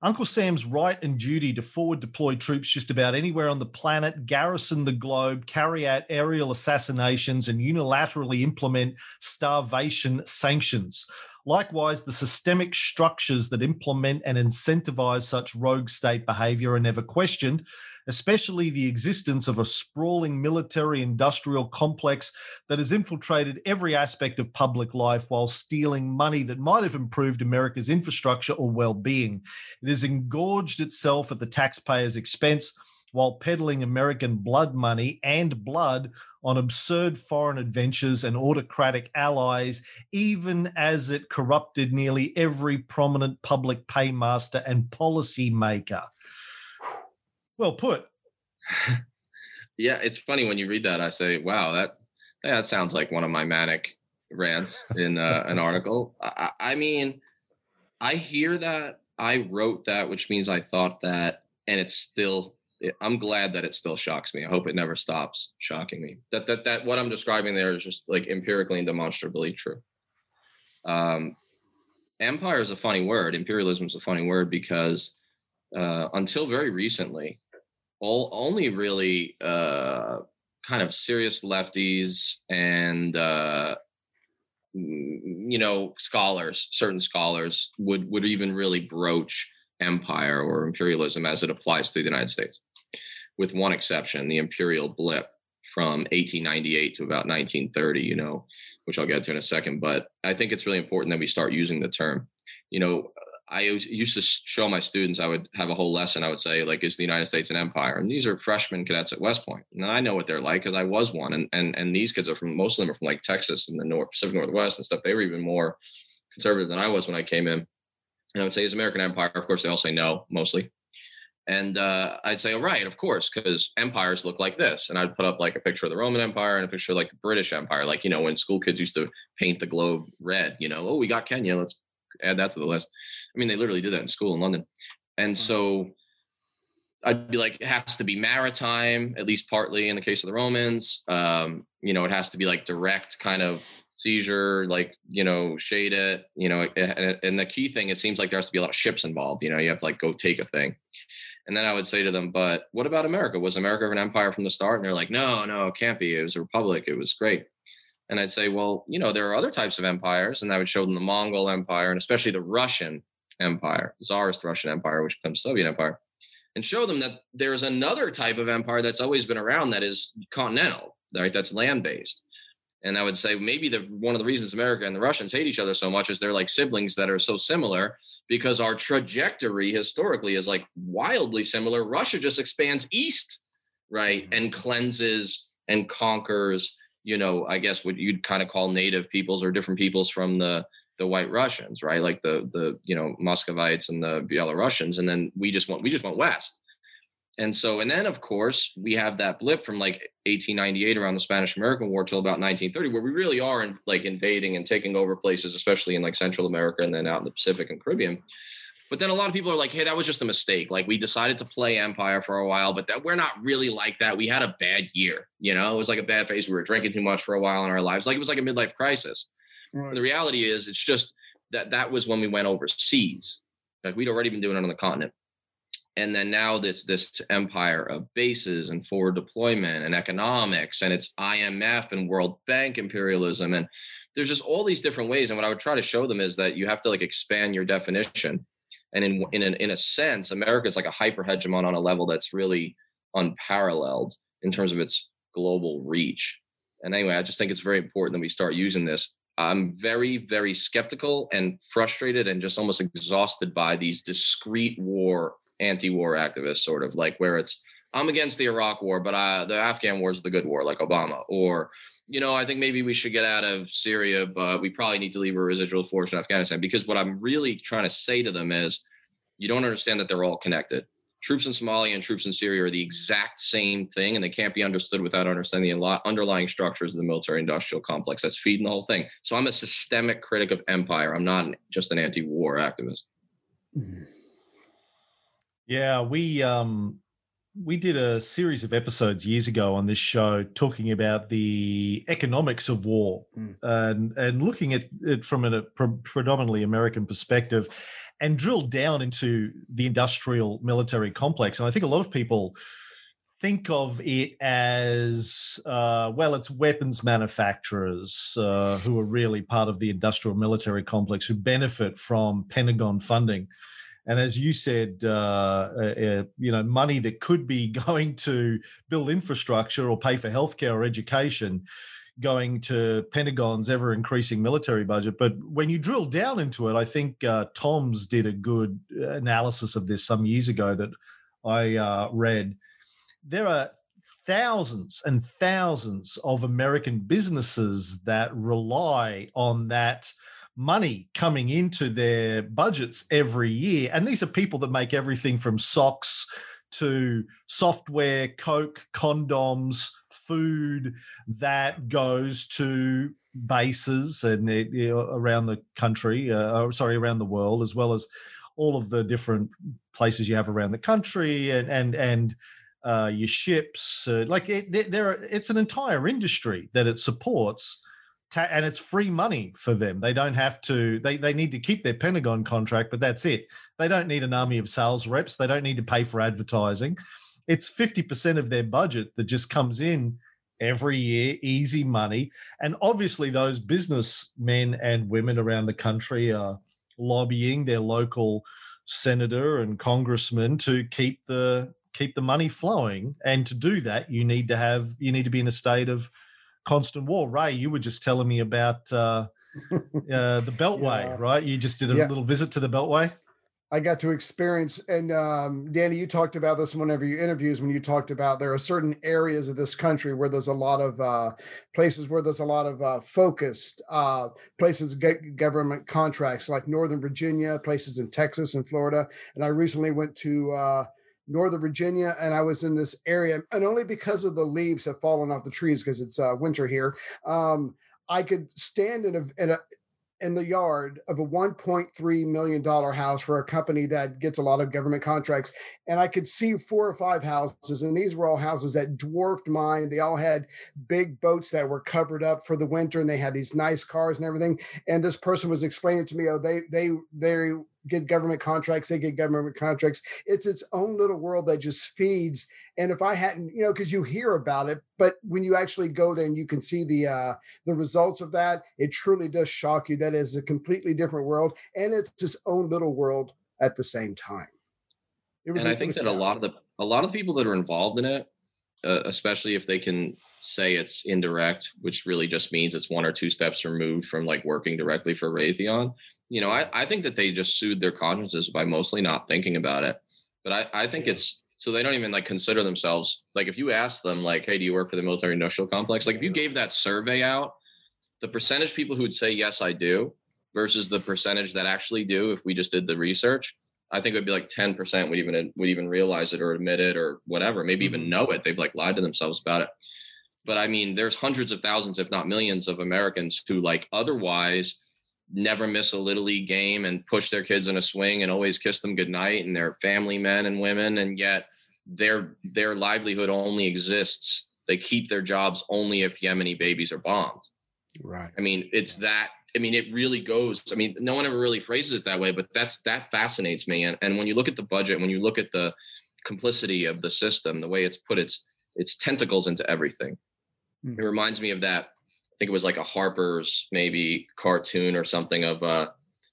Uncle Sam's right and duty to forward deploy troops just about anywhere on the planet, garrison the globe, carry out aerial assassinations, and unilaterally implement starvation sanctions. Likewise, the systemic structures that implement and incentivize such rogue state behavior are never questioned, especially the existence of a sprawling military industrial complex that has infiltrated every aspect of public life while stealing money that might have improved America's infrastructure or well being. It has engorged itself at the taxpayer's expense while peddling American blood money and blood on absurd foreign adventures and autocratic allies, even as it corrupted nearly every prominent public paymaster and policy maker. Well put. yeah, it's funny when you read that. I say, "Wow, that that sounds like one of my manic rants in uh, an article." I, I mean, I hear that. I wrote that, which means I thought that, and it's still I'm glad that it still shocks me. I hope it never stops shocking me. That that that what I'm describing there is just like empirically and demonstrably true. Um, empire is a funny word. Imperialism is a funny word because uh, until very recently, all only really uh, kind of serious lefties and uh, you know scholars, certain scholars would would even really broach empire or imperialism as it applies to the United States with one exception, the imperial blip from 1898 to about 1930, you know, which I'll get to in a second. But I think it's really important that we start using the term. You know, I used to show my students, I would have a whole lesson. I would say, like, is the United States an empire? And these are freshman cadets at West Point. And I know what they're like because I was one. And, and, and these kids are from, most of them are from like Texas and the North, Pacific Northwest and stuff. They were even more conservative than I was when I came in. And I would say, is American empire? Of course, they all say no, mostly. And uh, I'd say, all right, of course, because empires look like this. And I'd put up like a picture of the Roman Empire and a picture of like the British Empire, like, you know, when school kids used to paint the globe red, you know, oh, we got Kenya, let's add that to the list. I mean, they literally did that in school in London. And so I'd be like, it has to be maritime, at least partly in the case of the Romans. Um, you know, it has to be like direct kind of seizure, like, you know, shade it, you know, and, and the key thing, it seems like there has to be a lot of ships involved. You know, you have to like go take a thing. And then I would say to them, but what about America? Was America an empire from the start? And they're like, no, no, it can't be. It was a republic. It was great. And I'd say, well, you know, there are other types of empires. And I would show them the Mongol Empire and especially the Russian Empire, Tsarist Russian Empire, which becomes Soviet Empire, and show them that there's another type of empire that's always been around that is continental, right? That's land based. And I would say maybe the one of the reasons America and the Russians hate each other so much is they're like siblings that are so similar because our trajectory historically is like wildly similar. Russia just expands east, right, mm-hmm. and cleanses and conquers, you know, I guess what you'd kind of call native peoples or different peoples from the the white Russians, right? Like the the you know Muscovites and the Belarusians, and then we just went we just went west. And so, and then of course we have that blip from like 1898 around the Spanish American War till about 1930, where we really are in, like invading and taking over places, especially in like Central America and then out in the Pacific and Caribbean. But then a lot of people are like, "Hey, that was just a mistake. Like we decided to play Empire for a while, but that we're not really like that. We had a bad year. You know, it was like a bad phase. We were drinking too much for a while in our lives. Like it was like a midlife crisis. Right. The reality is, it's just that that was when we went overseas. Like we'd already been doing it on the continent and then now this this empire of bases and forward deployment and economics and it's IMF and World Bank imperialism and there's just all these different ways and what I would try to show them is that you have to like expand your definition and in in in a sense America is like a hyper hegemon on a level that's really unparalleled in terms of its global reach and anyway I just think it's very important that we start using this I'm very, very skeptical and frustrated and just almost exhausted by these discrete war anti-war activists, sort of like where it's I'm against the Iraq war, but uh, the Afghan war is the good war, like Obama. Or, you know, I think maybe we should get out of Syria, but we probably need to leave a residual force in Afghanistan. Because what I'm really trying to say to them is, you don't understand that they're all connected. Troops in Somalia and troops in Syria are the exact same thing, and they can't be understood without understanding the underlying structures of the military-industrial complex that's feeding the whole thing. So I'm a systemic critic of empire. I'm not just an anti-war activist. Mm-hmm. Yeah, we um we did a series of episodes years ago on this show talking about the economics of war mm. and and looking at it from a predominantly American perspective and drilled down into the industrial military complex. And I think a lot of people think of it as uh, well, it's weapons manufacturers uh, who are really part of the industrial military complex who benefit from Pentagon funding. And as you said, uh, uh, uh, you know, money that could be going to build infrastructure or pay for healthcare or education, going to Pentagon's ever increasing military budget. But when you drill down into it, I think uh, Tom's did a good analysis of this some years ago that I uh, read. There are thousands and thousands of American businesses that rely on that money coming into their budgets every year. And these are people that make everything from socks to software, Coke, condoms, food that goes to bases and you know, around the country, uh, sorry, around the world, as well as all of the different places you have around the country and and and uh, your ships. Uh, like it, there, it's an entire industry that it supports ta- and it's free money for them. They don't have to. They they need to keep their Pentagon contract, but that's it. They don't need an army of sales reps. They don't need to pay for advertising. It's fifty percent of their budget that just comes in every year, easy money. And obviously, those businessmen and women around the country are lobbying their local senator and congressman to keep the keep the money flowing. And to do that, you need to have you need to be in a state of constant war. Ray, you were just telling me about uh, uh, the Beltway, yeah. right? You just did a yeah. little visit to the Beltway. I got to experience, and um, Danny, you talked about this in one of your interviews when you talked about there are certain areas of this country where there's a lot of uh, places where there's a lot of uh, focused uh, places get government contracts, like Northern Virginia, places in Texas and Florida. And I recently went to uh, Northern Virginia, and I was in this area, and only because of the leaves have fallen off the trees because it's uh, winter here. Um, I could stand in a, in a in the yard of a 1.3 million dollar house for a company that gets a lot of government contracts and i could see four or five houses and these were all houses that dwarfed mine they all had big boats that were covered up for the winter and they had these nice cars and everything and this person was explaining to me oh they they they get government contracts, they get government contracts. It's its own little world that just feeds. And if I hadn't, you know, because you hear about it, but when you actually go there and you can see the uh, the results of that, it truly does shock you. That is a completely different world, and it's its own little world at the same time. It was, and I think that a lot of the a lot of the people that are involved in it, uh, especially if they can say it's indirect, which really just means it's one or two steps removed from like working directly for Raytheon you know, I, I think that they just soothe their consciences by mostly not thinking about it. But I, I think it's so they don't even like consider themselves like if you ask them like, hey, do you work for the military industrial complex? Like if you gave that survey out, the percentage people who would say yes, I do versus the percentage that actually do if we just did the research i think it would be like 10% would even would even realize it or admit it or whatever maybe even Mm-hmm. know it they've like lied to themselves about it but i mean there's hundreds of thousands if not millions of americans who like otherwise never miss a little league game and push their kids in a swing and always kiss them goodnight and they're family men and women and yet their their livelihood only exists they keep their jobs only if yemeni babies are bombed Right. I mean, it's that. I mean, it really goes. I mean, no one ever really phrases it that way, but that's that fascinates me. And and when you look at the budget, when you look at the complicity of the system, the way it's put its its tentacles into everything, it mm-hmm. reminds me of that. I think it was like a Harper's maybe cartoon or something of uh,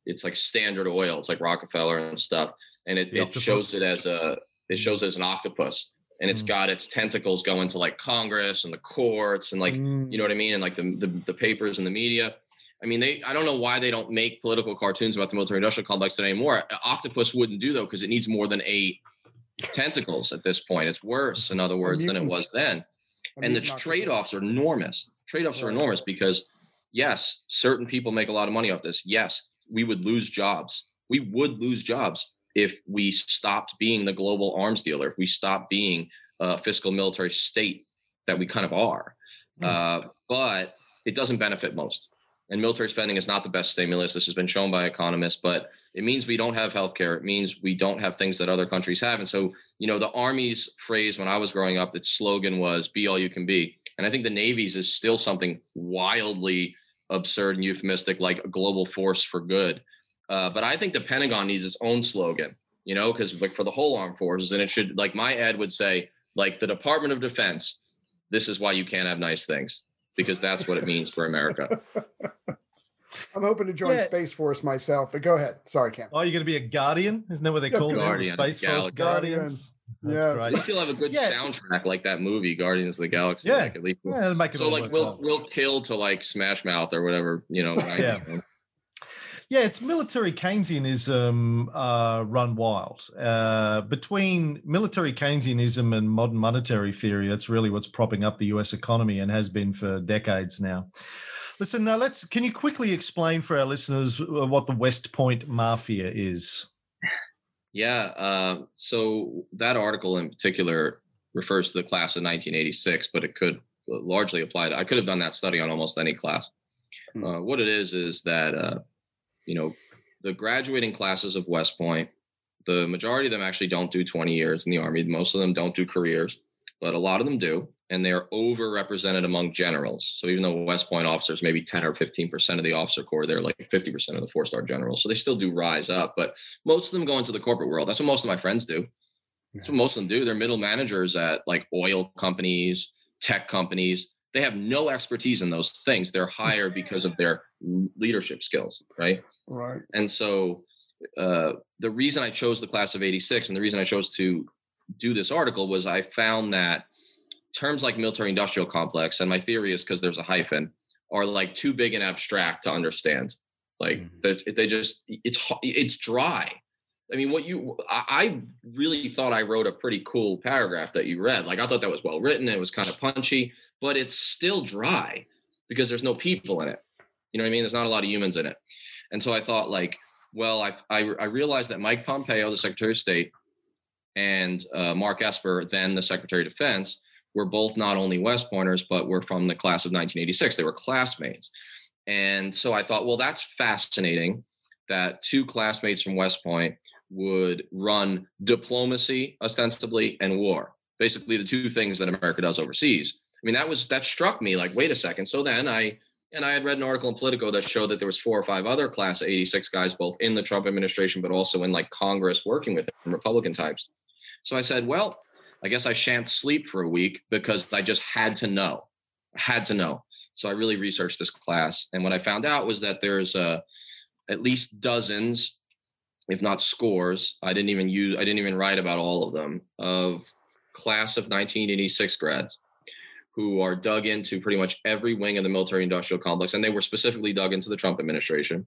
it's like Standard Oil. It's like Rockefeller and stuff, and it, it shows it as a it shows it as an octopus, and it's Mm. got its tentacles going to like Congress and the courts and like Mm, you know what I mean? And like the, the the papers and the media. I mean, they I don't know why they don't make political cartoons about the military industrial complex anymore. Octopus wouldn't do though, because it needs more than eight tentacles at this point. It's worse, in other words, than it was then. And the mean, trade-offs are enormous. Trade-offs are enormous because yes, certain people make a lot of money off this. Yes, we would lose jobs. We would lose jobs if we stopped being the global arms dealer, if we stopped being a fiscal military state that we kind of are. Uh, but it doesn't benefit most. And military spending is not the best stimulus. This has been shown by economists, but it means we don't have healthcare. It means we don't have things that other countries have. And so, you know, the Army's phrase when I was growing up, its slogan was be all you can be. And I think the Navy's is still something wildly absurd and euphemistic, like a global force for good. Uh, but I think the Pentagon needs its own slogan, you know, because like for the whole armed forces, and it should, like my ad would say, like the Department of Defense, this is why you can't have nice things because that's what it means for America. I'm hoping to join Yeah. Space Force myself, but go ahead. Sorry, Cam. Oh, you're going to be a guardian? Isn't that what they Yeah, call them? The Guardian, Space Force Guardians. That's Yeah. At great. least you'll have a good Yeah. soundtrack like that movie, Guardians of the Galaxy. Yeah. like, at least Yeah, it'll make it so like we'll worthwhile. we'll kill to like Smash Mouth or whatever, you know. Yeah. Yeah, it's military Keynesianism uh, run wild. Uh, between military Keynesianism and modern monetary theory, that's really what's propping up the US economy and has been for decades now. Listen, now let's. Can you quickly explain for our listeners uh, what the West Point Mafia is? Yeah. Uh, so that article in particular refers to the class of 1986, but it could largely apply to. I could have done that study on almost any class. Hmm. Uh, what it is is that uh, you know the graduating classes of West Point, the majority of them actually don't do 20 years in the Army. Most of them don't do careers, but a lot of them do, and they are overrepresented among generals. So even though West Point officers maybe 10 or 15 percent of the officer corps, they're like 50 percent of the four-star generals. So they still do rise up, but most of them go into the corporate world. That's what most of my friends do. That's what most of them do. They're middle managers at like oil companies, tech companies. They have no expertise in those things. They're hired because of their leadership skills, right? Right. And so uh, the reason I chose the class of 86 and the reason I chose to do this article was I found that terms like military industrial complex, and my theory is because there's a hyphen, are like too big and abstract to understand. Like Mhm. they they just it's it's dry. I mean, what you I really thought I wrote a pretty cool paragraph that you read. Like I thought that was well written. It was kind of punchy, but it's still dry because there's no people in it. You know what I mean? There's not a lot of humans in it. And so I thought, like, well, I I, I realized that Mike Pompeo, the Secretary of State, and uh, Mark Esper, then the Secretary of Defense, were both not only West Pointers, but were from the class of 1986. They were classmates. And so I thought, well, that's fascinating that two classmates from West Point would run diplomacy ostensibly and war. Basically the two things that america does overseas. I mean that was that struck me like wait a second. So then i and i had read an article in politico that showed that there was four or five other class of 86 guys both in the trump administration but also in like congress working with him republican types. So i said well i guess i shan't sleep for a week because i just had to know I had to know. So i really researched this class and what i found out was that there's uh, at least dozens if not scores i didn't even use i didn't even write about all of them of class of 1986 grads who are dug into pretty much every wing of the military industrial complex and they were specifically dug into the trump administration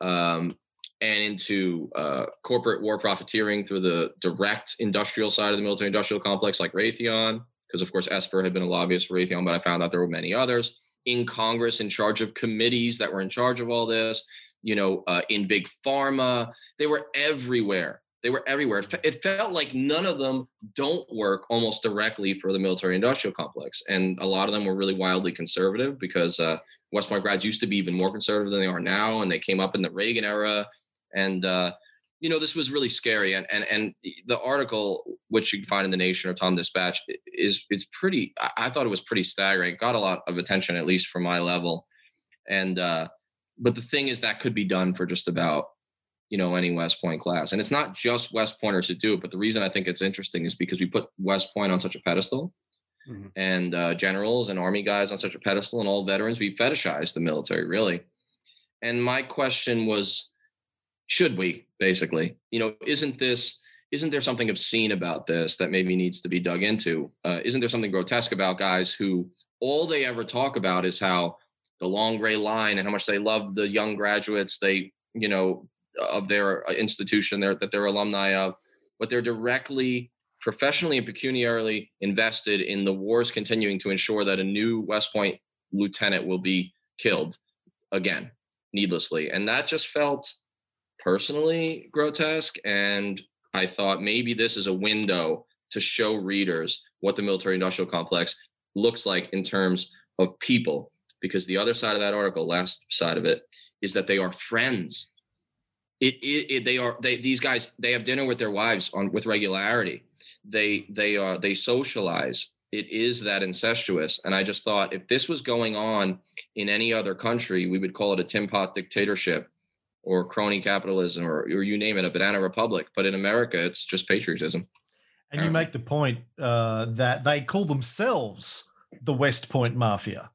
um, and into uh, corporate war profiteering through the direct industrial side of the military industrial complex like raytheon because of course esper had been a lobbyist for raytheon but i found out there were many others in congress in charge of committees that were in charge of all this you know, uh, in big pharma. They were everywhere. They were everywhere. It, fe- it felt like none of them don't work almost directly for the military industrial complex. And a lot of them were really wildly conservative because uh, West Point grads used to be even more conservative than they are now. And they came up in the Reagan era. And, uh, you know, this was really scary. And, and, and the article, which you can find in the Nation or Tom Dispatch, is, is pretty, I, I thought it was pretty staggering. It got a lot of attention, at least from my level. And, uh, but the thing is that could be done for just about you know any west point class. And it's not just west pointers who do it but the reason i think it's interesting is because we put west point on such a pedestal mm-hmm. and uh, generals and army guys on such a pedestal and all veterans. We fetishize the military really. And my question was should we basically? You know isn't this isn't there something obscene about this that maybe needs to be dug into? Uh, isn't there something grotesque about guys who all they ever talk about is how the long gray line and how much they love the young graduates they you know of their uh, institution there that they're alumni of but they're directly professionally and pecuniarily invested in the wars continuing to ensure that a new west point lieutenant will be killed again needlessly. And that just felt personally grotesque and i thought maybe this is a window to show readers what the military industrial complex looks like in terms of people because the other side of that article, last side of it, is that they are friends. It, it, it they are they these guys they have dinner with their wives on with regularity. They they are they socialize. It is that incestuous, and I just thought if this was going on in any other country, we would call it a tin pot dictatorship or crony capitalism or, or you name it, a banana republic. But in America, it's just patriotism. And you make the point uh, that they call themselves the West Point Mafia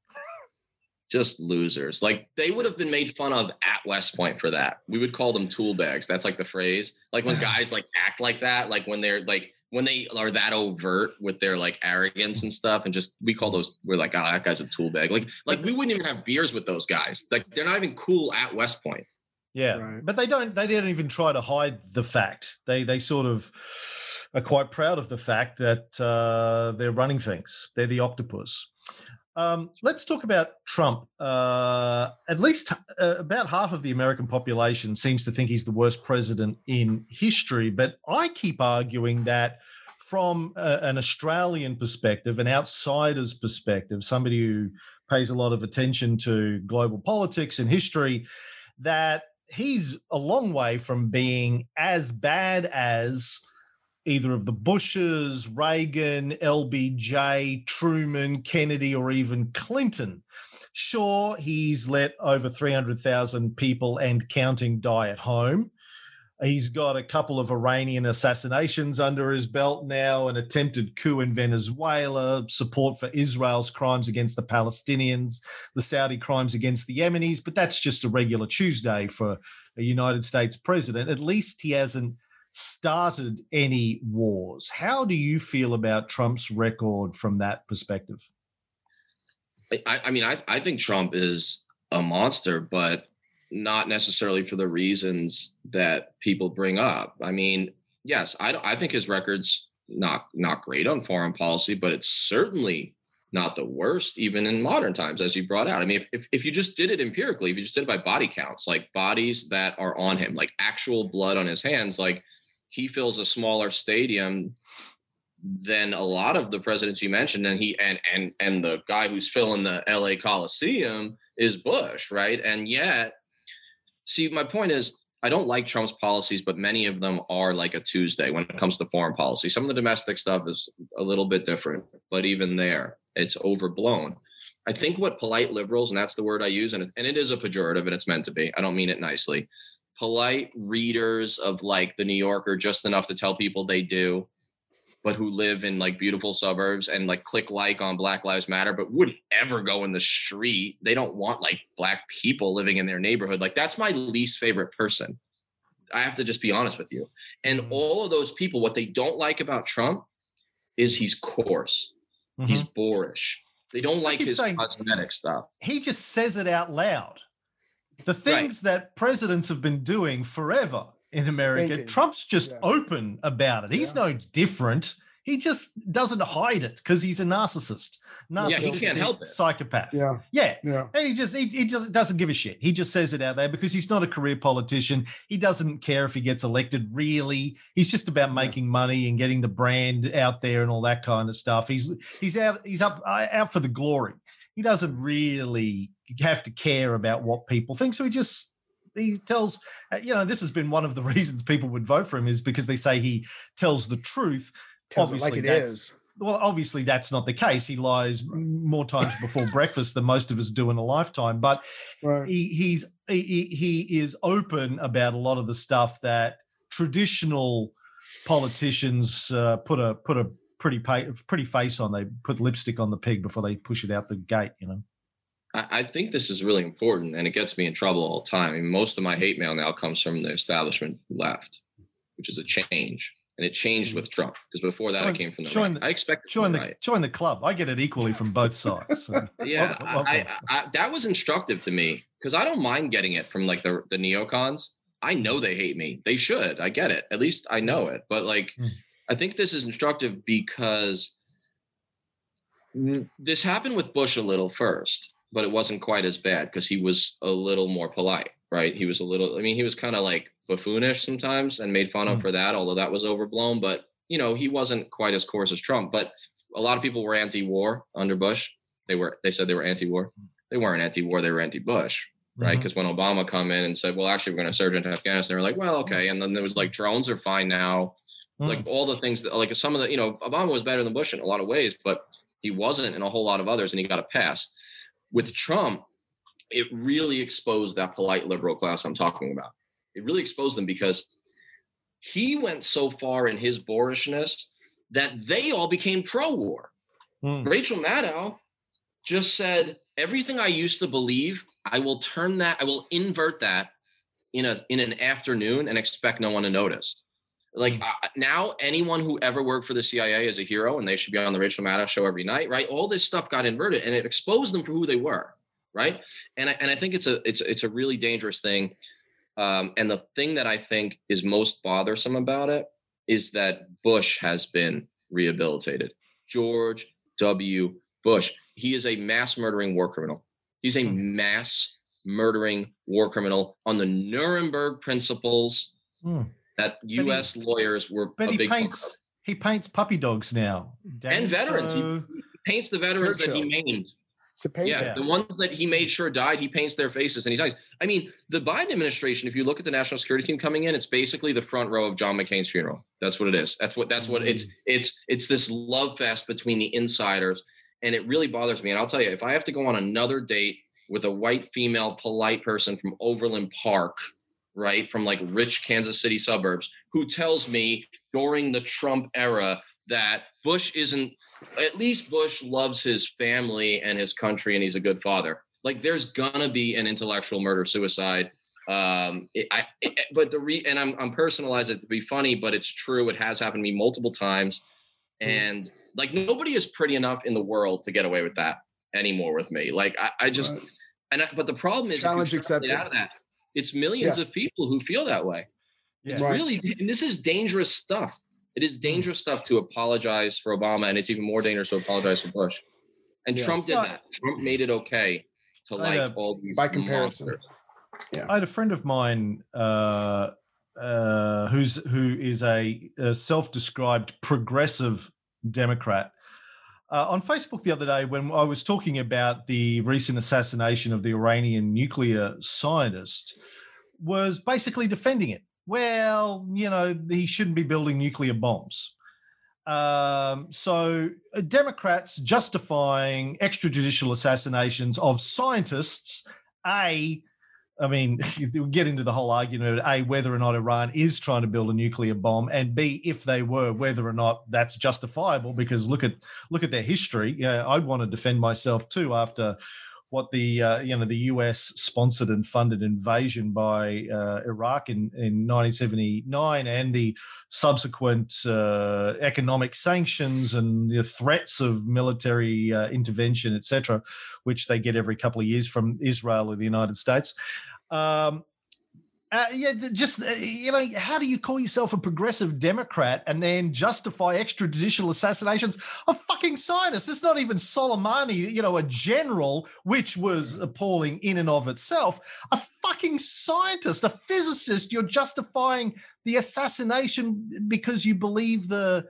just losers. Like they would have been made fun of at West Point for that. We would call them tool bags. That's like the phrase. Like when guys like act like that, like when they're like when they are that overt with their like arrogance and stuff, and just we call those we're like, oh, that guy's a tool bag. Like like we wouldn't even have beers with those guys. Like they're not even cool at West Point. Yeah, right. but they don't. They didn't even try to hide the fact. They they sort of are quite proud of the fact that uh, they're running things. They're the octopus. Um, let's talk about Trump. Uh, at least uh, about half of the American population seems to think he's the worst president in history. But I keep arguing that from a, an Australian perspective, an outsider's perspective, somebody who pays a lot of attention to global politics and history, that he's a long way from being as bad as either of the Bushes, Reagan, LBJ, Truman, Kennedy, or even Clinton. Sure, he's let over 300,000 people and counting die at home. He's got a couple of Iranian assassinations under his belt now, an attempted coup in Venezuela, support for Israel's crimes against the Palestinians, the Saudi crimes against the Yemenis. But that's just a regular Tuesday for a United States president. At least he hasn't started any wars. How do you feel about Trump's record from that perspective? I, I mean, I, I think Trump is a monster, but not necessarily for the reasons that people bring up. I mean, yes, I, I think his record's not not great on foreign policy, but it's certainly not the worst, even in modern times, as you brought out. I mean, if, if, if, you just did it empirically, if you just did it by body counts, like bodies that are on him, like actual blood on his hands, like he fills a smaller stadium than a lot of the presidents you mentioned and he and and and the guy who's filling the LA Coliseum is Bush, right? And yet see my point is I don't like Trump's policies, but many of them are like a Tuesday when it comes to foreign policy. Some of the domestic stuff is a little bit different, but even there, it's overblown. I think what polite liberals, and that's the word I use, and it, and it is a pejorative and it's meant to be. I don't mean it nicely polite readers of like the New Yorker just enough to tell people they do, but who live in like beautiful suburbs and like click like on Black Lives Matter, but wouldn't ever go in the street. They don't want like black people living in their neighborhood. Like that's my least favorite person. I have to just be honest with you. And mm-hmm. all of those people, what they don't like about Trump is he's coarse, mm-hmm. he's boorish. They don't like his cosmetic stuff. He just says it out loud. The things right. that presidents have been doing forever in America, Thinking. Trump's just yeah. open about it. He's yeah. no different. he just doesn't hide it because he's a narcissist. Yeah, he can't help it. Psychopath. Yeah. Yeah. Yeah. And he just he, he just doesn't give a shit. He just says it out there because he's not a career politician. He doesn't care if he gets elected. Really, he's just about making money and getting the brand out there and all that kind of stuff. He's he's out he's up uh, out for the glory. He doesn't really have to care about what people think. So he just he tells uh, you know this has been one of the reasons people would vote for him is because they say he tells the truth. Tells it like Obviously, it is. Well, obviously that's not the case. He lies more times before breakfast than most of us do in a lifetime. But Right. he, he's he, he he is open about a lot of the stuff that traditional politicians uh, put a put a pretty pa- pretty face on. They put lipstick on the pig before they push it out the gate. You know. I, think this is really important and it gets me in trouble all the time. I mean, most of my hate mail now comes from the establishment left, which is a change. And it changed with Trump because before that Join- it came from the join right. the- I expect Join the right. join the club. I get it equally from both sides. So. Yeah, Welcome, I. I, I, that was instructive to me because I don't mind getting it from like the the neocons. I know they hate me. They should. I get it. At least I know it. But like, Mm. I think this is instructive because this happened with Bush a little first, but it wasn't quite as bad because he was a little more polite, right? He was a little. I mean, he was kind of like buffoonish sometimes and made fun of Mm. for that, although that was overblown. But you know, he wasn't quite as coarse as Trump. But a lot of people were anti-war under Bush. They were. They said they were anti-war. They weren't anti-war. They were anti-Bush, right? Mhm. Because when Obama come in and said, "Well, actually, we're going to surge into Afghanistan," they were like, "Well, okay." And then there was like drones are fine now. Mm. Like all the things that, like some of the, you know, Obama was better than Bush in a lot of ways, but he wasn't in a whole lot of others, and he got a pass. With Trump, it really exposed that polite liberal class I'm talking about. It really exposed them because he went so far in his boorishness that they all became pro-war. Mm. Rachel Maddow just said, everything I used to believe, I will turn that, I will invert that in a in an afternoon and expect no one to notice. Like Mm. uh, now, anyone who ever worked for the CIA is a hero, and they should be on the Rachel Maddow show every night, right? All this stuff got inverted, and it exposed them for who they were, right? And I, and I think it's a it's it's a really dangerous thing. Um, and the thing that I think is most bothersome about it is that Bush has been rehabilitated. George W. Bush. He is a mass murdering war criminal. He's a mass murdering war criminal on the Nuremberg principles Mm. That he- U.S. lawyers were But a he big part paints he paints puppy dogs now. and veterans. He- so- Paints the veterans that he Churchill. maimed. It's. Yeah, Yeah. the ones that he made sure died, he paints their faces and he's nice. I mean, the Biden administration, if you look at the national security team coming in, it's basically the front row of John McCain's funeral. That's what it is. That's what that's what it's mm. it's it's this love fest between the insiders. And it really bothers me. And I'll tell you, if I have to go on another date with a white female polite person from Overland Park, right, from like rich Kansas City suburbs, who tells me during the Trump era that Bush isn't at least Bush loves his family and his country and he's a good father. Like there's gonna be an intellectual murder suicide. Um, it, I, it, but the re and I'm I'm personalized it to be funny, but it's true. It has happened to me multiple times, and like nobody is pretty enough in the world to get away with that anymore with me. Like I, I just Right. and I, but the problem is Challenge try to get accepted. Out of that, it's millions Yeah. of people who feel that way. It's Right. really and this is dangerous stuff. It is dangerous stuff to apologize for Obama, and it's even more dangerous to apologize for Bush. And Yes. Trump did Right. that. Trump made it okay to I like a- all these By comparison. monsters. I had a friend of mine uh, uh, who's who is a, a self-described progressive Democrat. Uh, on Facebook the other day, when I was talking about the recent assassination of the Iranian nuclear scientist, was basically defending it. Well, you know, he shouldn't be building nuclear bombs. Um, so uh, Democrats justifying extrajudicial assassinations of scientists, a I mean, we'll get into the whole argument of A, whether or not Iran is trying to build a nuclear bomb, and B, if they were, whether or not that's justifiable, because look at look at their history. Yeah, I'd want to defend myself too after what the uh, you know the US sponsored and funded invasion by uh, Iraq in, in 1979 and the subsequent uh, economic sanctions and the threats of military uh, intervention, etc., which they get every couple of years from Israel or the United States. Um, Uh, yeah, just uh, you know, how do you call yourself a progressive Democrat and then justify extrajudicial assassinations of fucking scientists? It's not even Soleimani, you know, a general, which was appalling in and of itself. A fucking scientist, a physicist. You're justifying the assassination because you believe the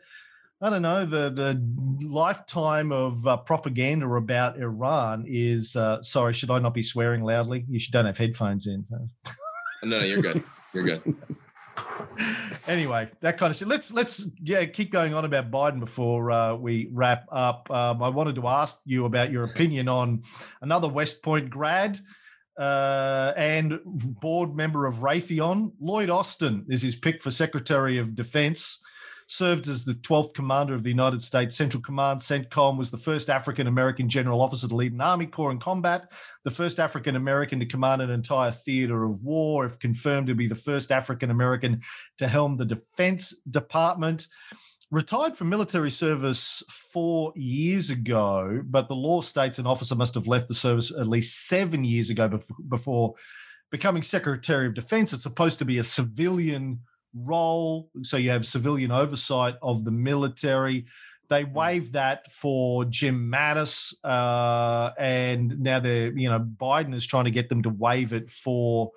I don't know the the lifetime of uh, propaganda about Iran is. Uh, sorry, should I not be swearing loudly? You should don't have headphones in. No, no, you're good. You're good. anyway, that kind of shit. Let's let's yeah keep going on about Biden before uh, we wrap up. Um, I wanted to ask you about your opinion on another West Point grad uh, and board member of Raytheon, Lloyd Austin, is his pick for Secretary of Defense served as the 12th commander of the United States Central Command. CENTCOM was the first African American general officer to lead an army corps in combat, the first African American to command an entire theater of war, if confirmed to be the first African American to helm the Defense Department. Retired from military service four years ago, but the law states an officer must have left the service at least seven years ago before becoming Secretary of Defense. It's supposed to be a civilian role. So you have civilian oversight of the military. They mm. waived that for Jim Mattis, uh, and now they're you know Biden is trying to get them to waive it for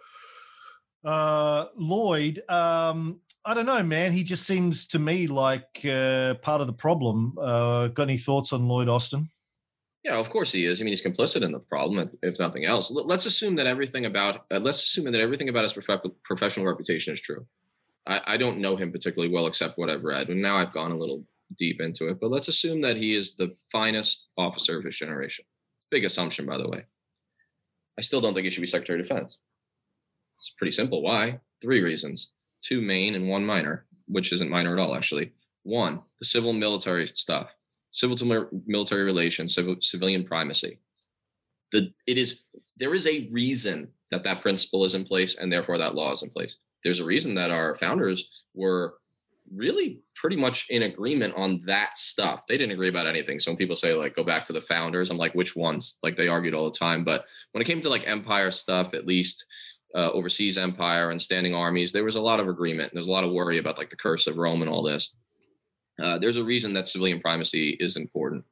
uh, Lloyd. Um, I don't know, man. He just seems to me like uh, part of the problem. Uh, got any thoughts on Lloyd Austin? Yeah, of course he is. I mean, he's complicit in the problem, if nothing else. Let's assume that everything about uh, let's assume that everything about his prof- professional reputation is true. I, I don't know him particularly well except what I've read, and now I've gone a little deep into it. But let's assume that he is the finest officer of his generation. Big assumption, by the way. I still don't think he should be Secretary of Defense. It's pretty simple. Why? Three reasons two main and one minor, which isn't minor at all, actually. One, the civil military stuff, civil to military relations, civil, civilian primacy. The, it is there is a reason that that principle is in place and therefore that law is in place there's a reason that our founders were really pretty much in agreement on that stuff. They didn't agree about anything. So when people say like go back to the founders, I'm like, which ones? Like they argued all the time. But when it came to like empire stuff, at least uh, overseas empire and standing armies, there was a lot of agreement. There's a lot of worry about like the curse of Rome and all this. Uh, there's a reason that civilian primacy is important.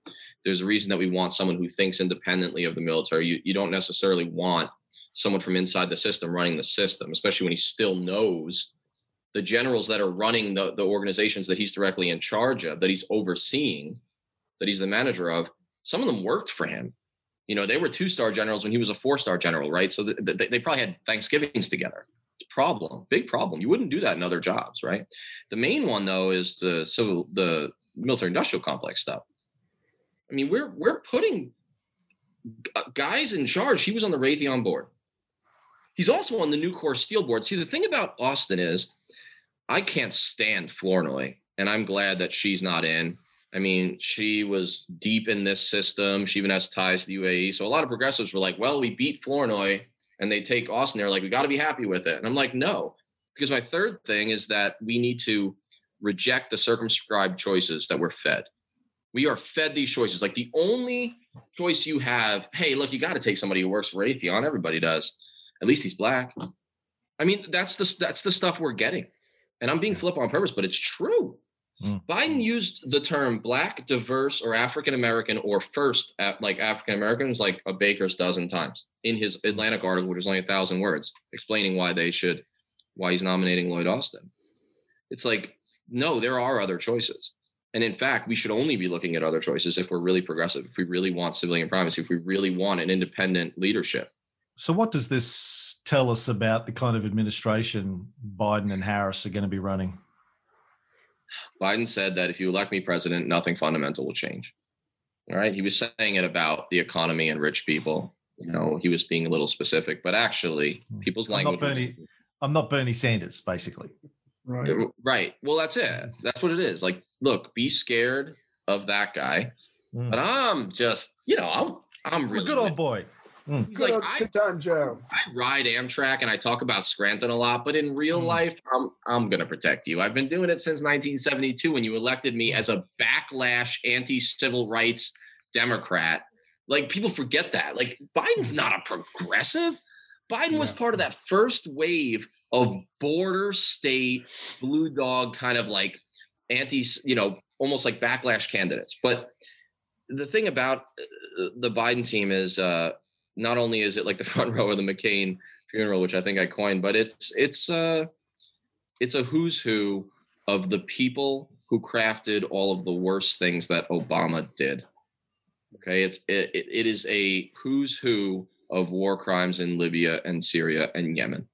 There's a reason that we want someone who thinks independently of the military. You, you don't necessarily want someone from inside the system running the system, especially when he still knows the generals that are running the, the organizations that he's directly in charge of, that he's overseeing, that he's the manager of. Some of them worked for him. You know, they were two star generals when he was a four star general, right? So they, they probably had Thanksgivings together. It's a problem, big problem. You wouldn't do that in other jobs, right? The main one though is the civil, the military industrial complex stuff. I mean, we're we're putting guys in charge. He was on the Raytheon board. He's also on the Nucor steel board. See, the thing about Austin is I can't stand Flournoy, and I'm glad that she's not in. I mean, she was deep in this system. She even has ties to the UAE. So a lot of progressives were like, well, we beat Flournoy and they take Austin. They're like, we got to be happy with it. And I'm like, no, because my third thing is that we need to reject the circumscribed choices that we're fed. We are fed these choices. Like the only choice you have, hey, look, you got to take somebody who works for Raytheon. Everybody does. At least he's black. I mean, that's the that's the stuff we're getting. And I'm being flip on purpose, but it's true. Mm. Biden used the term black, diverse, or African American, or first at like African Americans like a baker's dozen times in his Atlantic article, which is only a thousand words, explaining why they should, why he's nominating Lloyd Austin. It's like, no, there are other choices. And in fact, we should only be looking at other choices if we're really progressive, if we really want civilian primacy, if we really want an independent leadership. So, what does this tell us about the kind of administration Biden and Harris are going to be running? Biden said that if you elect me president, nothing fundamental will change. All right. He was saying it about the economy and rich people. You know, he was being a little specific, but actually, hmm. people's I'm language. Not Bernie, I'm not Bernie Sanders, basically. Right. Right. Well, that's it. That's what it is. Like, look, be scared of that guy. Mm. But I'm just, you know, I'm I'm really a good old boy. Mm. Good, like, I, good time, Joe. I ride Amtrak and I talk about Scranton a lot, but in real mm. life, I'm I'm gonna protect you. I've been doing it since 1972 when you elected me as a backlash anti-civil rights Democrat. Like people forget that. Like Biden's mm. not a progressive. Biden yeah. was part of that first wave of border state blue dog kind of like anti, you know, almost like backlash candidates. But the thing about uh, the Biden team is uh, not only is it like the front row of the McCain funeral, which I think I coined, but it's it's uh, it's a who's who of the people who crafted all of the worst things that Obama did. Okay, it's it, it is a who's who of war crimes in Libya and Syria and Yemen,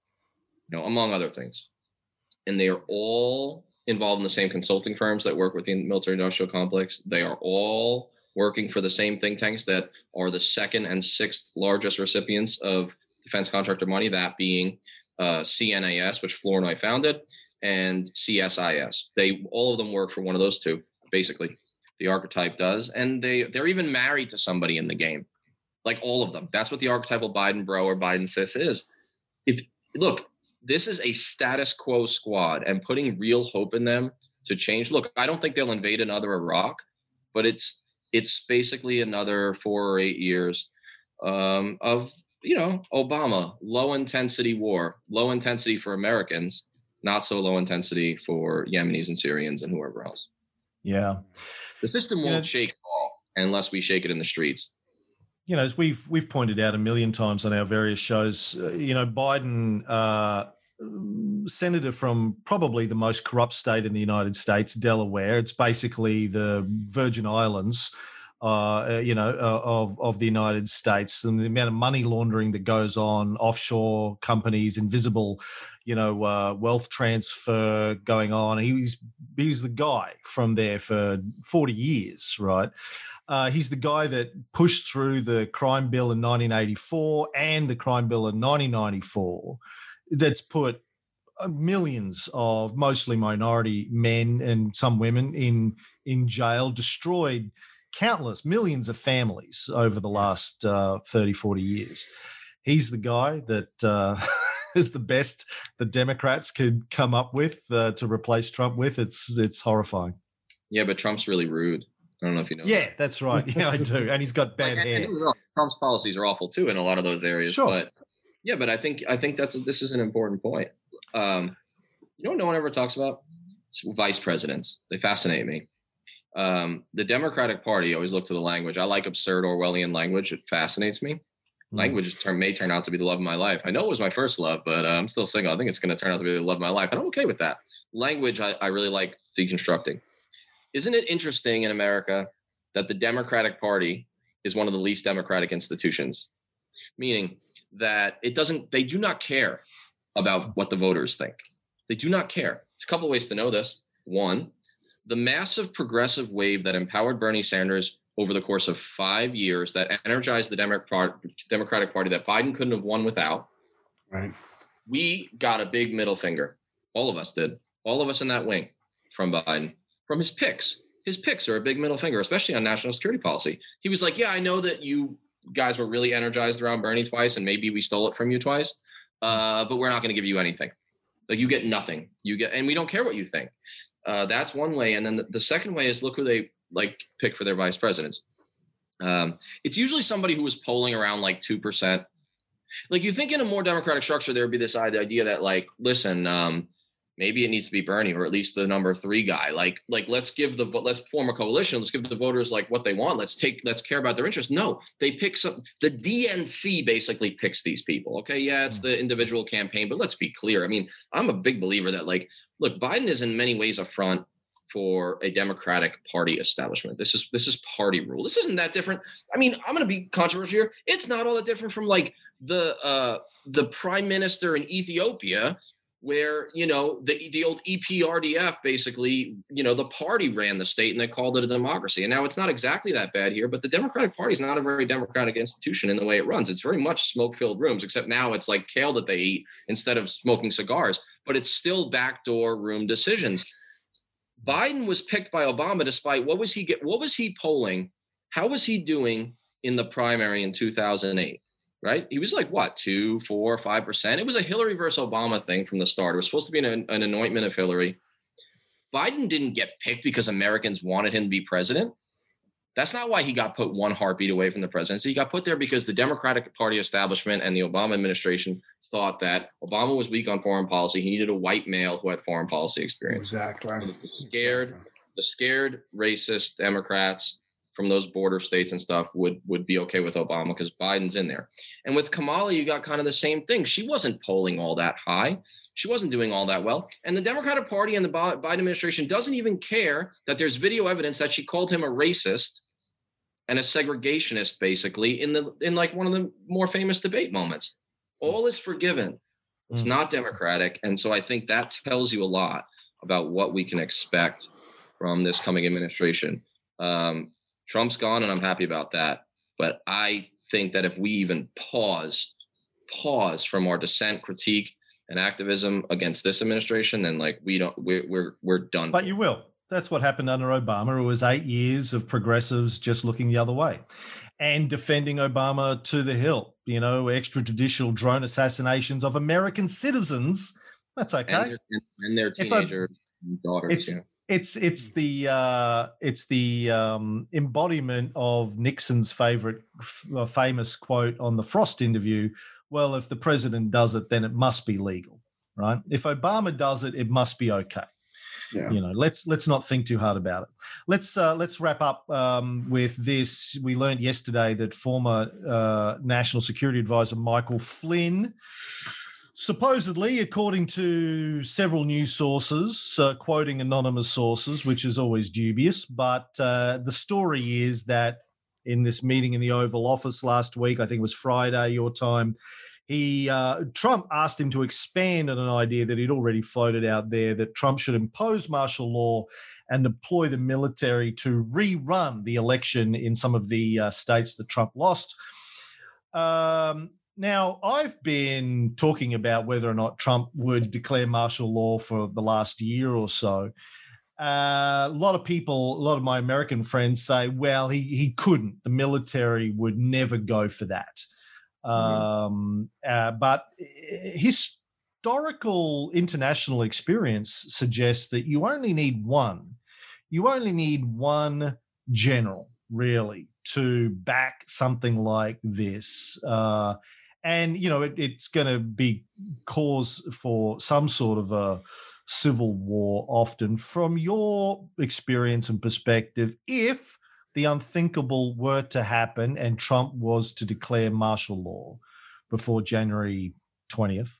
you know, among other things. And they are all involved in the same consulting firms that work with the military industrial complex. They are all working for the same think tanks that are the second and sixth largest recipients of defense contractor money, that being uh, CNAS, which Flournoy founded, and CSIS. They all of them work for one of those two, basically. The archetype does, and they they're even married to somebody in the game, like all of them. That's what the archetypal Biden bro or Biden sis is. If look, this is a status quo squad, and putting real hope in them to change. Look, I don't think they'll invade another Iraq, but it's it's basically another four or eight years um, of you know Obama low intensity war, low intensity for Americans, not so low intensity for Yemenis and Syrians and whoever else. Yeah, the system won't shake all unless we shake it in the streets. You know, as we've we've pointed out a million times on our various shows, uh, you know, Biden. Uh, senator from probably the most corrupt state in the United States, Delaware. It's basically the Virgin Islands, uh, you know, uh, of of the United States, and the amount of money laundering that goes on, offshore companies, invisible, you know, uh, wealth transfer going on. He was he was the guy from there for forty years, right? Uh, he's the guy that pushed through the crime bill in 1984 and the crime bill in 1994 that's put uh, millions of mostly minority men and some women in in jail destroyed countless millions of families over the last uh, 30 40 years he's the guy that uh, is the best the democrats could come up with uh, to replace trump with it's it's horrifying yeah but trump's really rude I don't know if you know. Yeah, that. that's right. Yeah, I do. And he's got bad like, hair. Trump's policies are awful too in a lot of those areas. Sure. But yeah, but I think I think that's this is an important point. Um, you know what no one ever talks about? It's vice presidents. They fascinate me. Um, the Democratic Party always look to the language. I like absurd Orwellian language. It fascinates me. Mm. Language turn, may turn out to be the love of my life. I know it was my first love, but uh, I'm still single. I think it's going to turn out to be the love of my life, and I'm okay with that. Language, I, I really like deconstructing. Isn't it interesting in America that the Democratic Party is one of the least democratic institutions? Meaning, that it doesn't they do not care about what the voters think. They do not care. It's a couple ways to know this. One the massive progressive wave that empowered bernie sanders over the course of five years that energized the democratic party that biden couldn't have won without right. we got a big middle finger. All of us did. All of us in that wing from biden from his picks. His picks are a big middle finger especially on national security policy. He was like yeah i know that you guys were really energized around Bernie twice, and maybe we stole it from you twice. Uh, but we're not going to give you anything. Like you get nothing. You get, and we don't care what you think. Uh, that's one way. And then the, the, second way is look who they like pick for their vice presidents. Um, it's usually somebody who was polling around like two percent. Like you think in a more democratic structure, there would be this idea that like, listen, um, maybe it needs to be Bernie or at least the number three guy. Like, like let's give the let's form a coalition. Let's give the voters like what they want. Let's take let's care about their interests. No, they pick some. The DNC basically picks these people. Okay, yeah, it's hmm. the individual campaign, but let's be clear. I mean, I'm a big believer that like, look, Biden is in many ways a front for a Democratic Party establishment. This is this is party rule. This isn't that different. I mean, I'm going to be controversial here. It's not all that different from like the uh, the prime minister in Ethiopia where you know the the old EPRDF basically you know the party ran the state and they called it a democracy. And now it's not exactly that bad here but the Democratic Party is not a very democratic institution in the way it runs. It's very much smoke filled rooms except now it's like kale that they eat instead of smoking cigars but it's still backdoor room decisions. Biden was picked by Obama despite what was he get what was he polling? How was he doing in the primary in 2008 right? He was like what two, four, five percent. It was a Hillary versus Obama thing from the start. It was supposed to be an, an anointment of Hillary. Biden didn't get picked because Americans wanted him to be president. That's not why he got put one heartbeat away from the presidency. He got put there because the Democratic Party establishment and the Obama administration thought that Obama was weak on foreign policy. He needed a white male who had foreign policy experience. Exactly. The scared, Exactly. the scared racist Democrats from those border states and stuff would would be okay with Obama because Biden's in there. And with Kamala, you got kind of the same thing. She wasn't polling all that high. She wasn't doing all that well. And the Democratic Party and the Biden administration doesn't even care that there's video evidence that she called him a racist and a segregationist, basically, in the in like one of the more famous debate moments. All is forgiven. It's Mm. not democratic. And so I think that tells you a lot about what we can expect from this coming administration. Um, Trump's gone, and I'm happy about that. But I think that if we even pause, pause from our dissent, critique, and activism against this administration, then like we don't, we're we're we're done. But you will. That's what happened under Obama. It was eight years of progressives just looking the other way and defending Obama to the hill. You know, extrajudicial drone assassinations of American citizens. That's okay. and, their, teenagers and their I- teenager daughters. It's- yeah. It's it's the uh, it's the um, embodiment of Nixon's favorite f- uh, famous quote on the Frost interview. Well, if the president does it, then it must be legal, right? If Obama does it, it must be okay. Yeah. You know, let's let's not think too hard about it. Let's uh, let's wrap up um, with this. We learned yesterday that former uh, National Security Advisor Michael Flynn supposedly, according to several news sources, uh, quoting anonymous sources, which is always dubious, but uh, the story is that in this meeting in the Oval Office last week, I think it was Friday your time, he uh, Trump asked him to expand on an idea that he'd already floated out there that Trump should impose martial law and deploy the military to rerun the election in some of the uh, states that Trump lost. Um, now, I've been talking about whether or not Trump would declare martial law for the last year or so. Uh, a lot of people, a lot of my American friends say, well, he, he couldn't. The military would never go for that. Um, uh, but historical international experience suggests that you only need one. You only need one general, really, to back something like this. Uh, and you know it, it's going to be cause for some sort of a civil war often. From your experience and perspective if the unthinkable were to happen and trump was to declare martial law before january 20th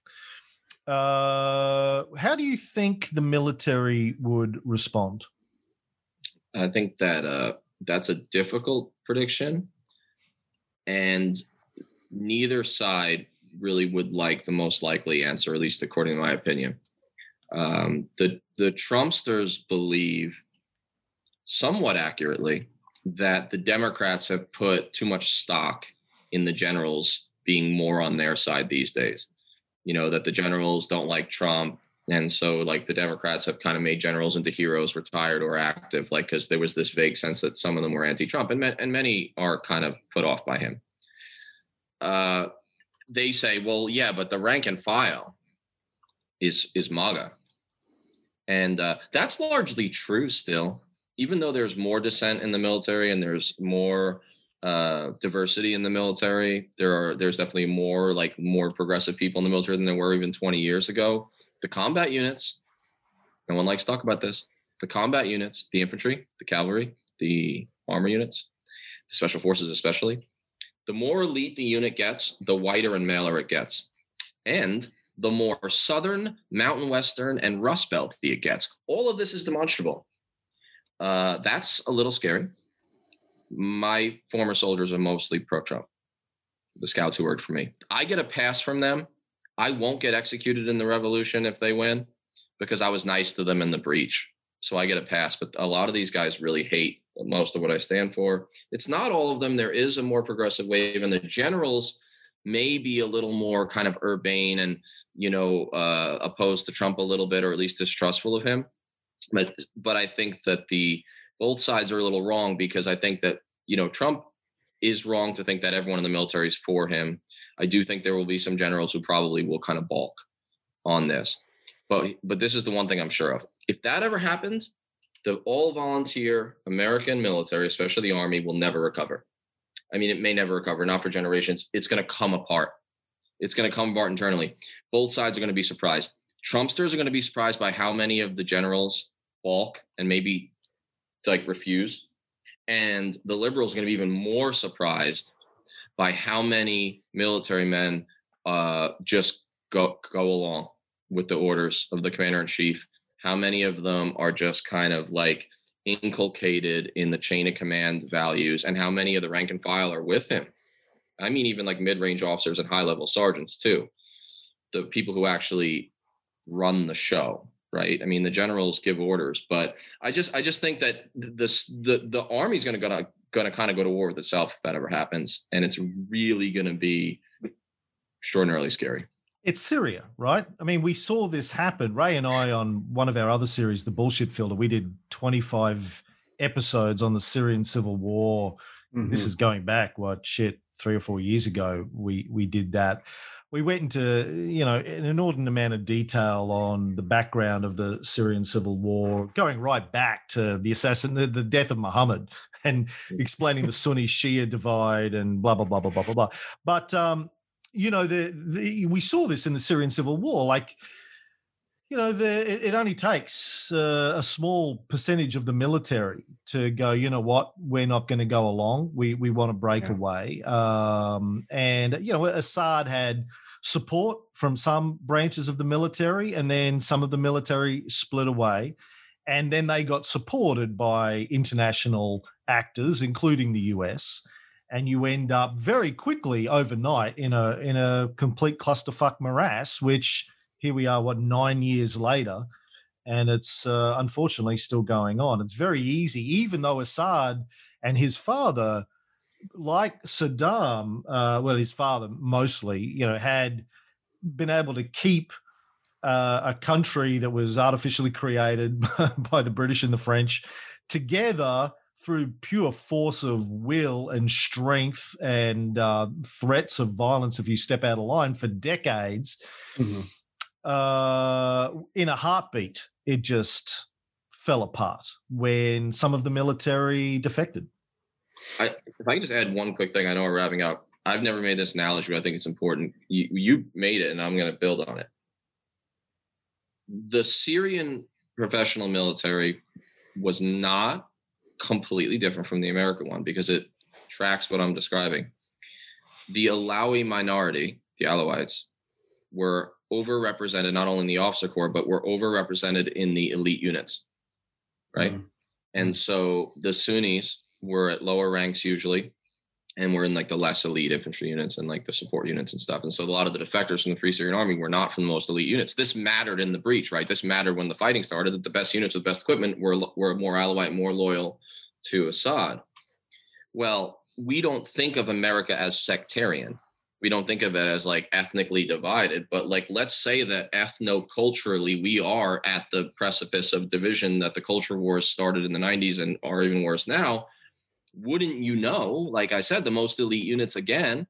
uh, how do you think the military would respond? I think that uh, that's a difficult prediction, and neither side really would like the most likely answer, at least according to my opinion. Um, the the Trumpsters believe, somewhat accurately, that the Democrats have put too much stock in the generals being more on their side these days. You know that the generals don't like Trump, and so like the Democrats have kind of made generals into heroes, retired or active, like because there was this vague sense that some of them were anti-Trump, and and many are kind of put off by him. Uh, they say, well, yeah, but the rank and file is is MAGA, and uh, that's largely true still. Even though there's more dissent in the military and there's more uh, diversity in the military, there are there's definitely more like more progressive people in the military than there were even 20 years ago. The combat units, no one likes to talk about this. The combat units, the infantry, the cavalry, the armor units, the special forces especially, the more elite the unit gets, the whiter and maler it gets. And the more southern, mountain western, and rust belt it gets. All of this is demonstrable. Uh, that's a little scary. My former soldiers are mostly pro Trump, the scouts who worked for me. I get a pass from them. I won't get executed in the revolution if they win because I was nice to them in the breach. So I get a pass. But a lot of these guys really hate most of what I stand for. It's not all of them. There is a more progressive wave, and the generals may be a little more kind of urbane and you know uh, opposed to Trump a little bit, or at least distrustful of him. But but I think that the both sides are a little wrong because I think that you know Trump is wrong to think that everyone in the military is for him. I do think there will be some generals who probably will kind of balk on this. But but this is the one thing I'm sure of. If that ever happened, the all volunteer American military, especially the Army, will never recover. I mean, it may never recover, not for generations. It's going to come apart. It's going to come apart internally. Both sides are going to be surprised. Trumpsters are going to be surprised by how many of the generals balk and maybe like refuse. And the liberals are going to be even more surprised by how many military men uh, just go go along with the orders of the commander in chief. How many of them are just kind of like inculcated in the chain of command values, and how many of the rank and file are with him? I mean, even like mid range officers and high level sergeants too. The people who actually run the show right i mean the generals give orders but i just i just think that this the the army's going to gonna gonna kind of go to war with itself if that ever happens and it's really going to be extraordinarily scary it's Syria, right? I mean, we saw this happen. Ray and I, on one of our other series, The Bullshit Filter, we did 25 episodes on the Syrian civil war. Mm-hmm. This is going back, what shit, three or four years ago. We we did that we went into you know an inordinate amount of detail on the background of the Syrian civil war, going right back to the assassin, the, the death of Muhammad, and explaining the Sunni Shia divide and blah blah blah blah blah blah blah. But um, you know, the, the we saw this in the Syrian civil war, like. You know, the, it, it only takes uh, a small percentage of the military to go. You know what? We're not going to go along. We we want to break yeah. away. Um, and you know, Assad had support from some branches of the military, and then some of the military split away. And then they got supported by international actors, including the US. And you end up very quickly overnight in a in a complete clusterfuck morass, which here we are, what nine years later, and it's uh, unfortunately still going on. It's very easy, even though Assad and his father like Saddam, uh, well, his father mostly, you know, had been able to keep uh, a country that was artificially created by the British and the French together through pure force of will and strength and uh, threats of violence if you step out of line for decades. Mm-hmm. Uh, in a heartbeat, it just fell apart when some of the military defected. I, if I can just add one quick thing, I know we're wrapping up. I've never made this analogy, but I think it's important. You, you made it, and I'm going to build on it. The Syrian professional military was not completely different from the American one because it tracks what I'm describing. The Alawi minority, the Alawites, were overrepresented not only in the officer corps, but were overrepresented in the elite units. Right. Mm-hmm. And so the Sunnis were at lower ranks usually, and we're in like the less elite infantry units and like the support units and stuff. And so a lot of the defectors from the Free Syrian Army were not from the most elite units. This mattered in the breach, right? This mattered when the fighting started. That the best units with best equipment were were more Alawite, more loyal to Assad. Well, we don't think of America as sectarian. We don't think of it as like ethnically divided, but like let's say that ethno-culturally we are at the precipice of division that the culture wars started in the 90s and are even worse now wouldn't you know, like I said, the most elite units again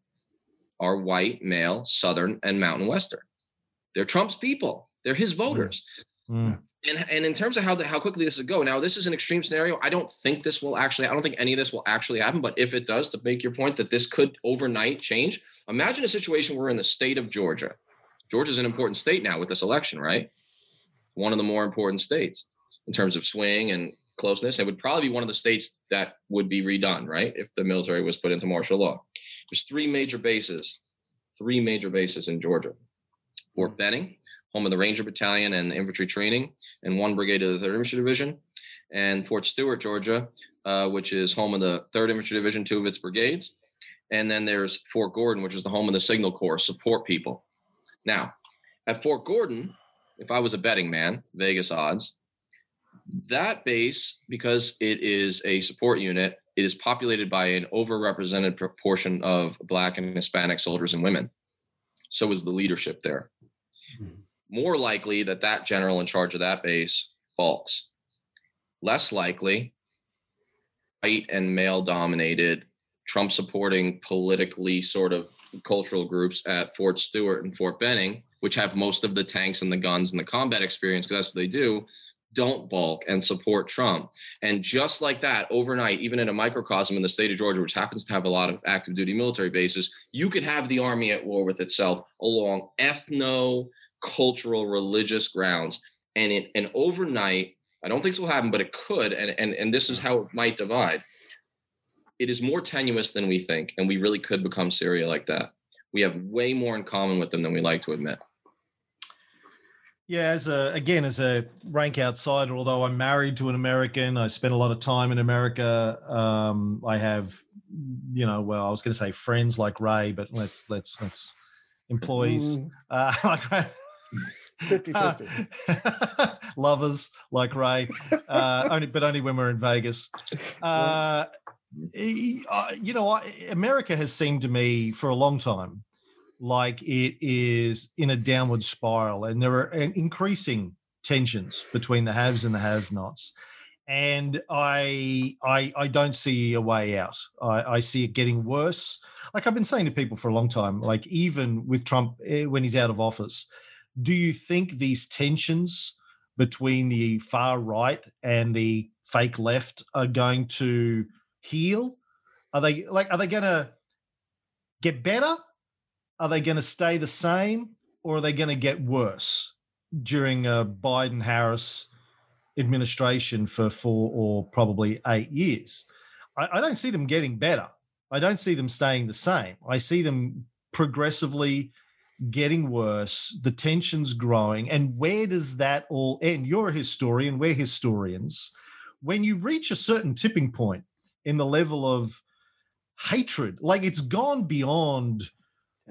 are white, male, Southern, and Mountain Western. They're Trump's people. They're his voters. Mm. And, and in terms of how the, how quickly this would go, now this is an extreme scenario. I don't think this will actually. I don't think any of this will actually happen. But if it does, to make your point that this could overnight change, imagine a situation where in the state of Georgia. Georgia's an important state now with this election, right? One of the more important states in terms of swing and closeness. It would probably be one of the states that would be redone, right? If the military was put into martial law. There's three major bases, three major bases in Georgia. Fort Benning, home of the Ranger Battalion and infantry training, and one brigade of the 3rd Infantry Division. And Fort Stewart, Georgia, uh, which is home of the 3rd Infantry Division, two of its brigades. And then there's Fort Gordon, which is the home of the Signal Corps, support people. Now, at Fort Gordon, if I was a betting man, Vegas odds, that base, because it is a support unit, it is populated by an overrepresented proportion of Black and Hispanic soldiers and women. So is the leadership there. Mm-hmm. More likely that that general in charge of that base balks. Less likely, white and male dominated, Trump supporting politically sort of cultural groups at Fort Stewart and Fort Benning, which have most of the tanks and the guns and the combat experience, because that's what they do, don't balk and support Trump. And just like that, overnight, even in a microcosm in the state of Georgia, which happens to have a lot of active duty military bases, you could have the army at war with itself along ethno cultural religious grounds. And it and overnight, I don't think this will happen, but it could, and and and this is how it might divide. It is more tenuous than we think, and we really could become Syria like that. We have way more in common with them than we like to admit. Yeah, as a again as a rank outsider, although I'm married to an American, I spent a lot of time in America. Um, I have, you know, well, I was going to say friends like Ray, but let's let's let's employees Mm, uh, like Ray. 50 Uh, 50. lovers like Ray, uh, only but only when we're in Vegas. Uh, uh, you know, I, America has seemed to me for a long time like it is in a downward spiral, and there are increasing tensions between the haves and the have-nots. And I, I, I don't see a way out. I, I see it getting worse. Like I've been saying to people for a long time, like even with Trump eh, when he's out of office, do you think these tensions between the far right and the fake left are going to heal? Are they like are they going to get better? Are they going to stay the same or are they going to get worse during a Biden Harris administration for four or probably eight years? I, I don't see them getting better. I don't see them staying the same. I see them progressively getting worse, the tensions growing. And where does that all end? You're a historian, we're historians. When you reach a certain tipping point in the level of hatred, like it's gone beyond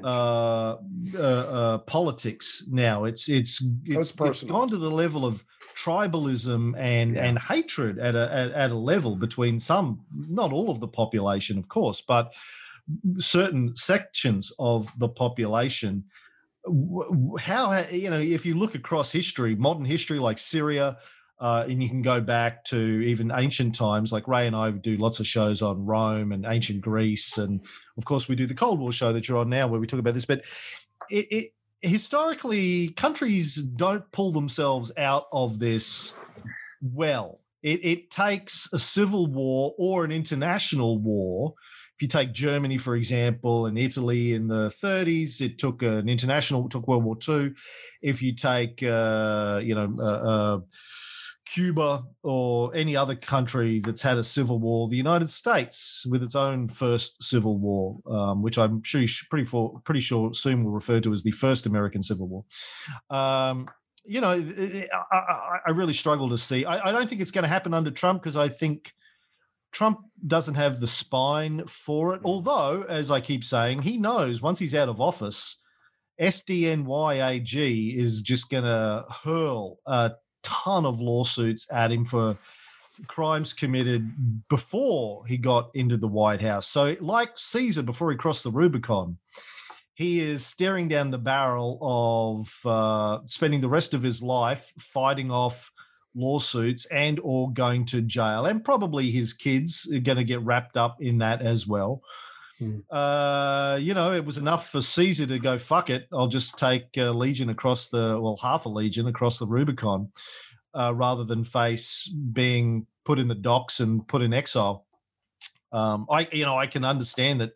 uh, uh, uh, politics now. It's it's it's, it's it's gone to the level of tribalism and Yeah. and hatred at a at, at a level between some, not all of the population, of course, but certain sections of the population. How you know if you look across history, modern history like Syria. Uh, and you can go back to even ancient times, like Ray and I do lots of shows on Rome and ancient Greece, and of course we do the Cold War show that you're on now, where we talk about this. But it, it historically, countries don't pull themselves out of this well. It, it takes a civil war or an international war. If you take Germany, for example, and Italy in the 30s, it took an international, it took World War II. If you take, uh, you know, uh, uh, Cuba or any other country that's had a civil war, the United States with its own first civil war, um, which I'm sure you pretty for, pretty sure soon will refer to as the first American Civil War. Um, you know, I, I, I really struggle to see. I, I don't think it's going to happen under Trump because I think Trump doesn't have the spine for it. Although, as I keep saying, he knows once he's out of office, SDNYAG is just going to hurl a ton of lawsuits at him for crimes committed before he got into the White House. So, like Caesar before he crossed the Rubicon, he is staring down the barrel of uh, spending the rest of his life fighting off lawsuits and or going to jail and probably his kids are going to get wrapped up in that as well Hmm. uh, you know it was enough for caesar to go fuck it i'll just take a legion across the well half a legion across the rubicon uh, rather than face being put in the docks and put in exile um, i you know i can understand that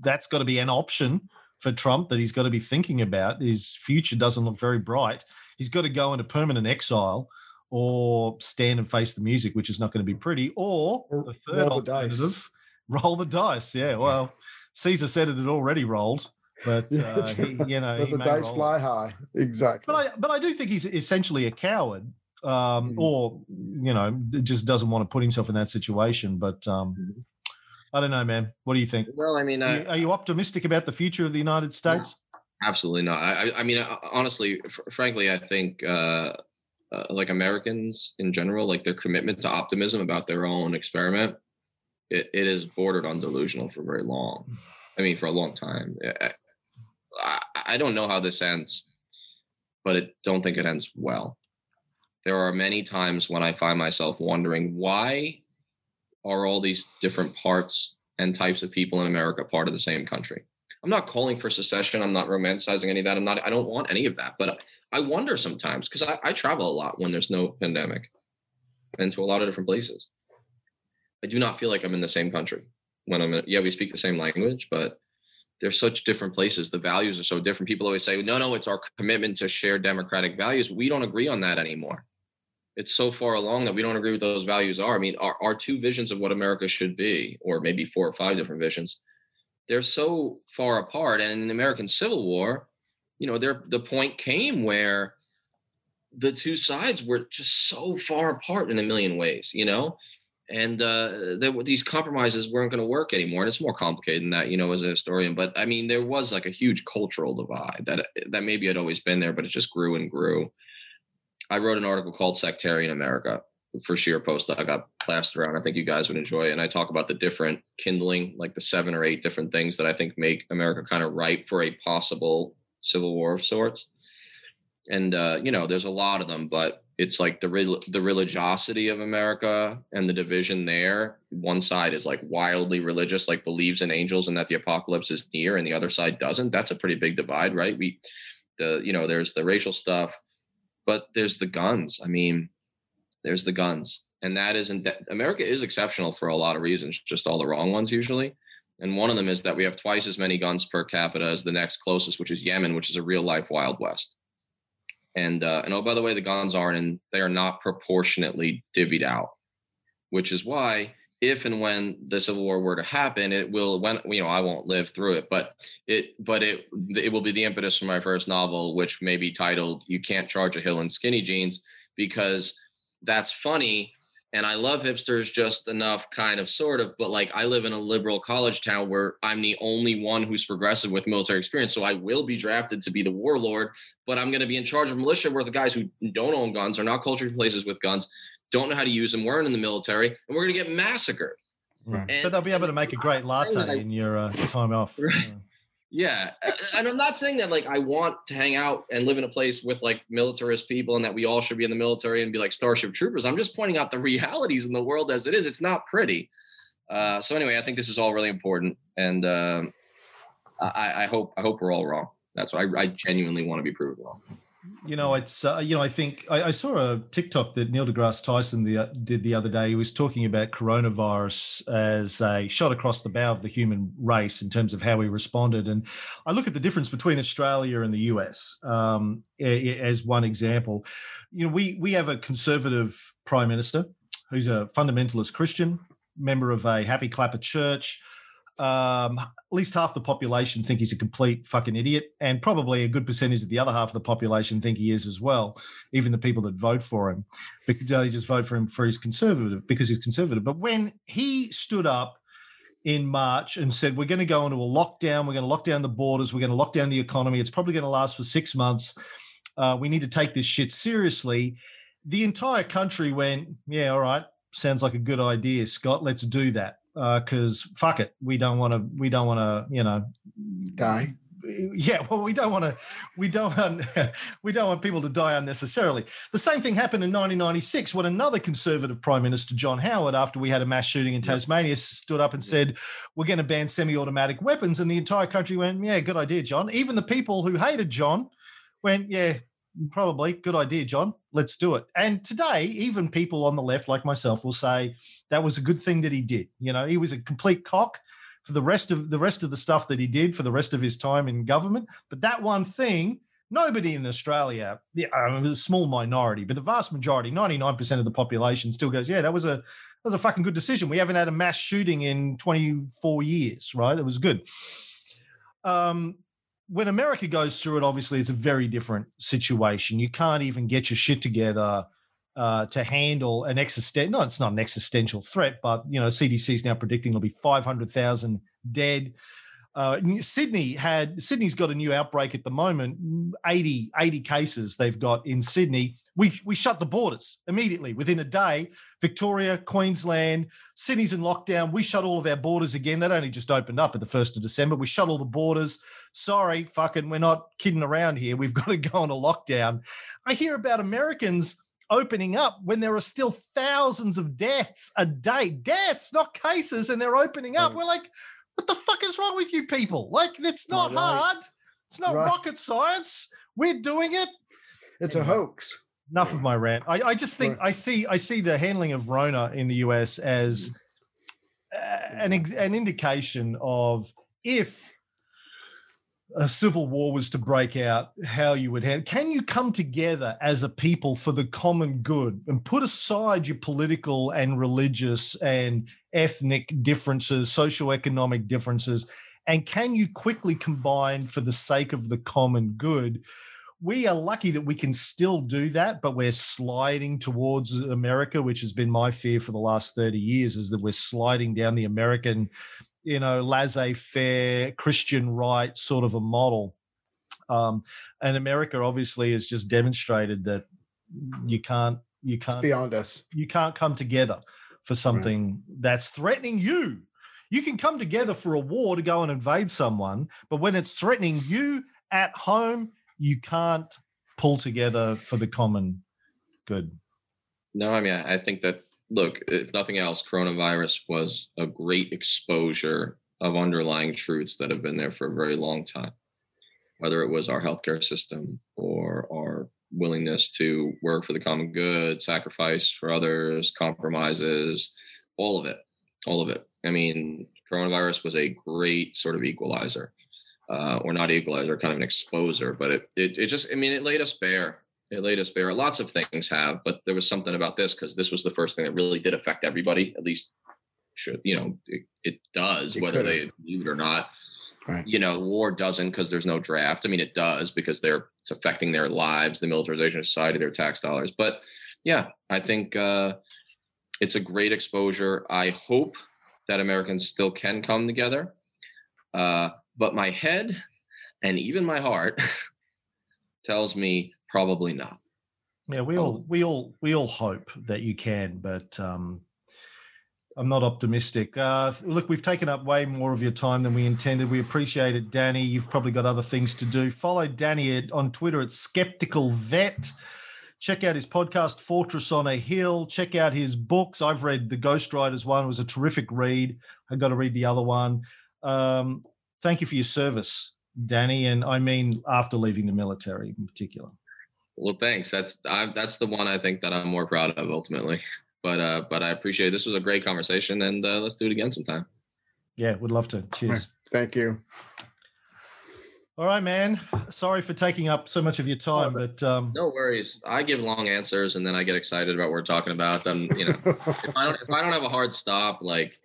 that's got to be an option for trump that he's got to be thinking about his future doesn't look very bright he's got to go into permanent exile or stand and face the music, which is not going to be pretty, or the third roll the dice. alternative, roll the dice. Yeah, well, Caesar said it had already rolled, but uh, he, you know, Let he the dice roll. fly high. Exactly. But I, but I do think he's essentially a coward, um, Mhm. or you know, just doesn't want to put himself in that situation. But um, Mm-hmm. I don't know, man. What do you think? Well, I mean, Are you, are you optimistic about the future of the United States? Absolutely not. I, I- I mean, uh, honestly, fr- frankly, I think uh, uh, like Americans in general, like their commitment to optimism about their own experiment, it, it is bordered on delusional for very long. I mean, for a long time. I, I, I don't know how this ends, but I don't think it ends well. There are many times when I find myself wondering why are all these different parts and types of people in America part of the same country? I'm not calling for secession. I'm not romanticizing any of that. I'm not, I don't want any of that. But I wonder sometimes because I, I travel a lot when there's no pandemic. and to a lot of different places. I do not feel like I'm in the same country when I'm in, yeah, we speak the same language, but they're such different places. The values are so different. People always say, no, no, it's our commitment to share democratic values. We don't agree on that anymore. It's so far along that we don't agree with those values are. I mean, our, our two visions of what America should be, or maybe four or five different visions, they're so far apart. And in the American Civil War, you know, there the point came where the two sides were just so far apart in a million ways, you know, and uh, these compromises weren't going to work anymore. And it's more complicated than that, you know, as a historian. But I mean, there was like a huge cultural divide that that maybe had always been there, but it just grew and grew. I wrote an article called "Sectarian America" for ScheerPost that I got plastered around. I think you guys would enjoy it. And I talk about the different kindling, like the seven or eight different things that I think make America kind of ripe for a possible civil war of sorts. And uh, you know, there's a lot of them, but it's like the the religiosity of America and the division there. One side is like wildly religious, like believes in angels and that the apocalypse is near, and the other side doesn't. That's a pretty big divide, right? We, the you know, there's the racial stuff, but there's the guns. I mean, there's the guns, and that isn't that America is exceptional for a lot of reasons, just all the wrong ones usually. And one of them is that we have twice as many guns per capita as the next closest, which is Yemen, which is a real life Wild West. And uh, and oh, by the way, the guns aren't and they are not proportionately divvied out, which is why if and when the civil war were to happen, it will when you know I won't live through it, but it but it it will be the impetus for my first novel, which may be titled "You Can't Charge a Hill in Skinny Jeans," because that's funny and I love hipsters just enough, kind of, sort of. But like, I live in a liberal college town where I'm the only one who's progressive with military experience. So I will be drafted to be the warlord, but I'm going to be in charge of militia where the guys who don't own guns are not cultured places with guns, don't know how to use them, weren't in the military, and we're going to get massacred. And, but they'll be able to make a great latte in your uh, time off. Right. Yeah. And I'm not saying that like I want to hang out and live in a place with like militarist people and that we all should be in the military and be like Starship Troopers. I'm just pointing out the realities in the world as it is. It's not pretty. Uh, so anyway, I think this is all really important, and um, I, I, hope I hope we're all wrong. That's what I, I genuinely want to be proven wrong you know, it's uh, you know, I think I, I, saw a TikTok that Neil deGrasse Tyson the, uh, did the other day. He was talking about coronavirus as a shot across the bow of the human race in terms of how we responded. And I look at the difference between Australia and the US um, as one example. You know, we we have a conservative prime minister who's a fundamentalist Christian, member of a Happy Clapper church um, at least half the population think he's a complete fucking idiot, and probably a good percentage of the other half of the population think he is as well. Even the people that vote for him, because they just vote for him for his conservative because he's conservative. But when he stood up in March and said, "We're going to go into a lockdown. We're going to lock down the borders. We're going to lock down the economy. It's probably going to last for six months. Uh, we need to take this shit seriously." The entire country went, "Yeah, all right." Sounds like a good idea, Scott. Let's do that because uh, fuck it, we don't want to. We don't want to. You know, die. Yeah, well, we don't want to. We don't. Want, we don't want people to die unnecessarily. The same thing happened in 1996 when another Conservative Prime Minister, John Howard, after we had a mass shooting in Tasmania, yep. stood up and said, "We're going to ban semi-automatic weapons," and the entire country went, "Yeah, good idea, John." Even the people who hated John went, "Yeah, probably good idea, John. Let's do it. And today, even people on the left, like myself, will say that was a good thing that he did. You know, he was a complete cock for the rest of the rest of the stuff that he did for the rest of his time in government. But that one thing, nobody in Australia, yeah, I mean, a small minority, but the vast majority, 99% of the population still goes, yeah, that was a that was a fucking good decision. We haven't had a mass shooting in 24 years, right? It was good. Um, when America goes through it, obviously it's a very different situation. You can't even get your shit together uh, to handle an existential. No, it's not an existential threat, but you know, CDC is now predicting there'll be 500,000 dead. Uh, Sydney had Sydney's got a new outbreak at the moment 80 80 cases they've got in Sydney. We we shut the borders immediately within a day. Victoria Queensland Sydney's in lockdown. We shut all of our borders again. That only just opened up at the 1st of December. We shut all the borders. Sorry fucking we're not kidding around here. We've got to go on a lockdown. I hear about Americans opening up when there are still thousands of deaths a day. Deaths not cases and they're opening up. We're like what the fuck is wrong with you people? Like, it's not right. hard. It's not right. rocket science. We're doing it. It's a hoax. enough of my rant. I, I just think I see I see the handling of Rona in the US as uh, an an indication of if a civil war was to break out, how you would handle. Can you come together as a people for the common good and put aside your political and religious and ethnic differences, socioeconomic differences, and can you quickly combine for the sake of the common good? We are lucky that we can still do that, but we're sliding towards America, which has been my fear for the last 30 years, is that we're sliding down the American you know, laissez faire, Christian right sort of a model. Um, and America obviously has just demonstrated that you can't, you can't, it's beyond us. You can't come together for something right. that's threatening you. You can come together for a war to go and invade someone, but when it's threatening you at home, you can't pull together for the common good. No, I mean, I think that look, if nothing else, coronavirus was a great exposure of underlying truths that have been there for a very long time, whether it was our healthcare system or our willingness to work for the common good, sacrifice for others, compromises, all of it, all of it. I mean, coronavirus was a great sort of equalizer, uh, or not equalizer, kind of an exposer, but it, it, it just, I mean, it laid us bare us bare. Lots of things have, but there was something about this because this was the first thing that really did affect everybody. At least, should you know, it, it does, it whether they believe it or not. Right. You know, war doesn't because there's no draft. I mean, it does because they're it's affecting their lives, the militarization of society, their tax dollars. But yeah, I think uh, it's a great exposure. I hope that Americans still can come together. Uh, but my head and even my heart tells me Probably not. Yeah, we all we all we all hope that you can, but um, I'm not optimistic. Uh, look, we've taken up way more of your time than we intended. We appreciate it, Danny. You've probably got other things to do. Follow Danny at, on Twitter at Skeptical Vet. Check out his podcast, Fortress on a Hill. Check out his books. I've read the Ghost Riders one; it was a terrific read. I've got to read the other one. Um, thank you for your service, Danny, and I mean after leaving the military in particular. Well, thanks. That's I, that's the one I think that I'm more proud of ultimately. But uh, but I appreciate it. this was a great conversation, and uh, let's do it again sometime. Yeah, would love to. Cheers. Thank you. All right, man. Sorry for taking up so much of your time, oh, but um, no worries. I give long answers, and then I get excited about what we're talking about. Then you know, if I don't if I don't have a hard stop, like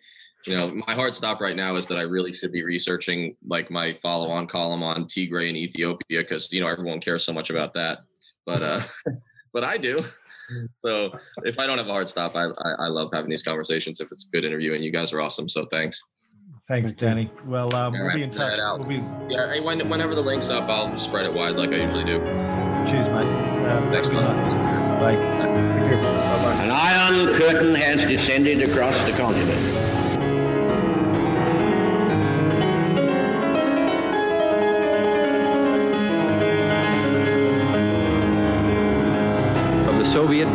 you know, my hard stop right now is that I really should be researching like my follow on column on Tigray and Ethiopia because you know everyone cares so much about that but uh, but I do. So if I don't have a hard stop, I, I, I love having these conversations. If it's a good interview, and you guys are awesome, so thanks. Thanks, Danny. Well, um, we'll right, be in touch. We'll be... Yeah, when, whenever the link's up, I'll spread it wide like I usually do. Cheers, mate. Um, Thanks a lot. Bye. An iron curtain has descended across the continent.